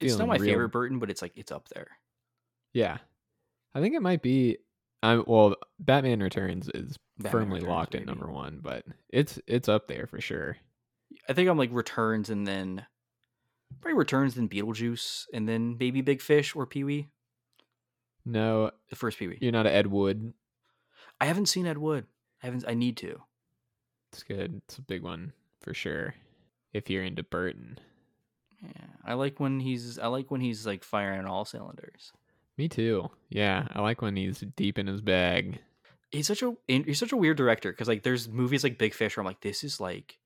It's not my real- favorite Burton, but it's like it's up there. Yeah, I think it might be. I well, Batman Returns is Batman firmly Returns, locked at number one, but it's it's up there for sure. I think I'm like Returns and then probably Returns, than Beetlejuice, and then maybe Big Fish or Pee Wee. No, The first Pee Wee. you're not an Ed Wood. I haven't seen Ed Wood. I haven't. I need to. It's good. It's a big one for sure. If you're into Burton, Yeah, I like when he's. I like when he's like firing all cylinders. me too. Yeah, I like when he's deep in his bag. He's such a he's such a weird director because like there's movies like Big Fish where I'm like this is like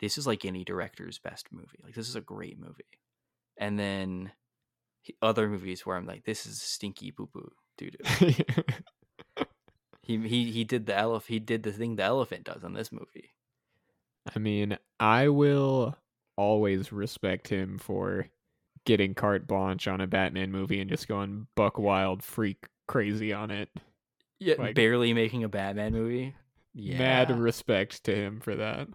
this is like any director's best movie. Like this is a great movie, and then other movies where I'm like this is stinky poo poo doo doo. He he he did the elephant. He did the thing the elephant does in this movie. I mean, I will always respect him for getting carte blanche on a Batman movie and just going buck wild, freak crazy on it. Yeah, Like- barely making a Batman movie. Yeah, Mad respect to him for that.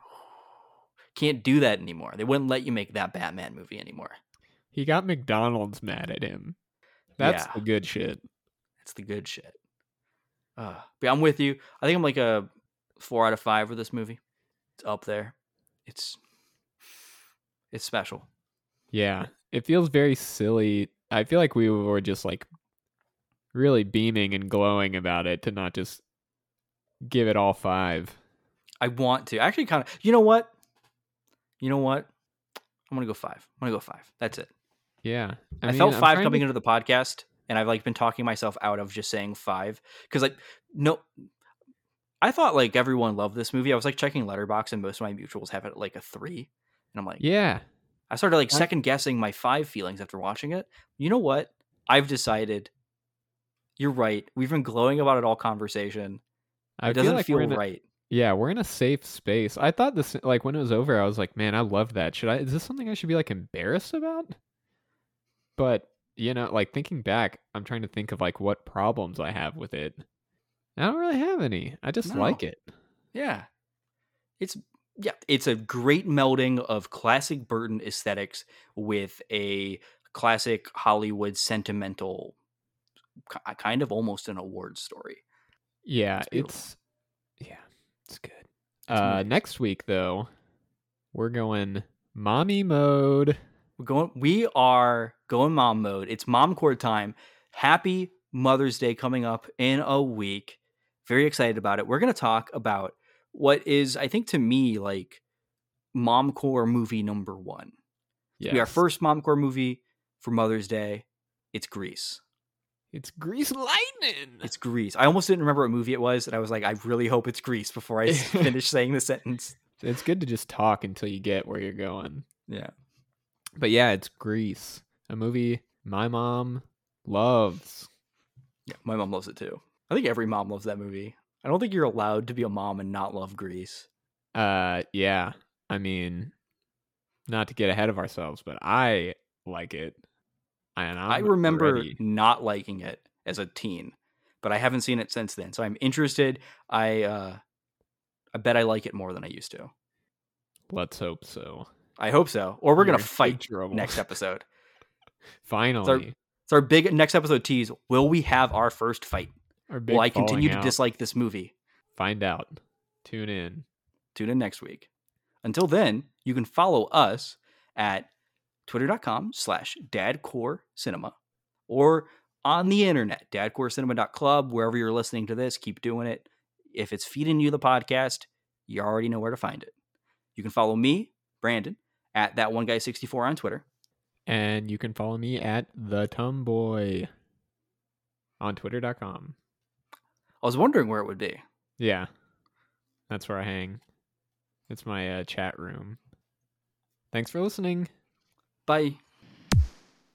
Can't do that anymore. They wouldn't let you make that Batman movie anymore. He got McDonald's mad at him. That's Yeah. the good shit. That's the good shit. Uh, but I'm with you. I think I'm like a four out of five for this movie. It's up there. It's it's special. Yeah. It feels very silly. I feel like we were just like really beaming and glowing about it to not just give it all five. I want to actually kind of. You know what? You know what? I'm gonna go five. I'm gonna go five. That's it. Yeah. I, mean, felt five coming to- into the podcast, and I've like been talking myself out of just saying five because like no, I thought like everyone loved this movie. I was like checking Letterboxd, and most of my mutuals have it at like a three, and I'm like, Yeah. I started like second guessing my five feelings after watching it. You know what? I've decided. You're right. We've been glowing about it all conversation. I It doesn't like feel a- right. Yeah, we're in a safe space. I thought this like when it was over, I was like, man, I love that. Should I is this something I should be like embarrassed about? But you know, like thinking back, I'm trying to think of like what problems I have with it. I don't really have any. I just No. like it. Yeah. It's yeah, it's a great melding of classic Burton aesthetics with a classic Hollywood sentimental kind of almost an award story. Yeah, It's it's it's good. It's uh next week though, we're going mommy mode. We're going we are going mom mode. It's mom core time. Happy Mother's Day coming up in a week. Very excited about it. We're going to talk about what is I think to me like mom core movie number 1. Yeah. We our first mom core movie for Mother's Day. It's Grease. It's Grease Lightning. It's Grease. I almost didn't remember what movie it was, and I was like, I really hope it's Grease before I finish saying the sentence. it's good to just talk until you get where you're going. Yeah. But yeah, it's Grease, a movie my mom loves. Yeah, my mom loves it too. I think every mom loves that movie. I don't think you're allowed to be a mom and not love Grease. Uh, yeah. I mean, not to get ahead of ourselves, but I like it. And I'm i remember ready. not liking it as a teen, but I haven't seen it since then. So I'm interested. I uh I bet I like it more than I used to. Let's hope so. I hope so. Or we're You're gonna fight next episode. Finally, It's our big next episode tease. Will we have our first fight? our big Will I continue to out. dislike this movie? Find out. Tune in. Tune in next week. Until then, you can follow us at twitter.com slash dadcorecinema or on the internet, dadcorecinema.club, wherever you're listening to this, keep doing it. If it's feeding you the podcast, you already know where to find it. You can follow me, Brandon, at that one guy 64 on Twitter. And you can follow me at the Tumboy on twitter.com. I was wondering where it would be. Yeah. That's where I hang. It's my uh, chat room. Thanks for listening. Bye.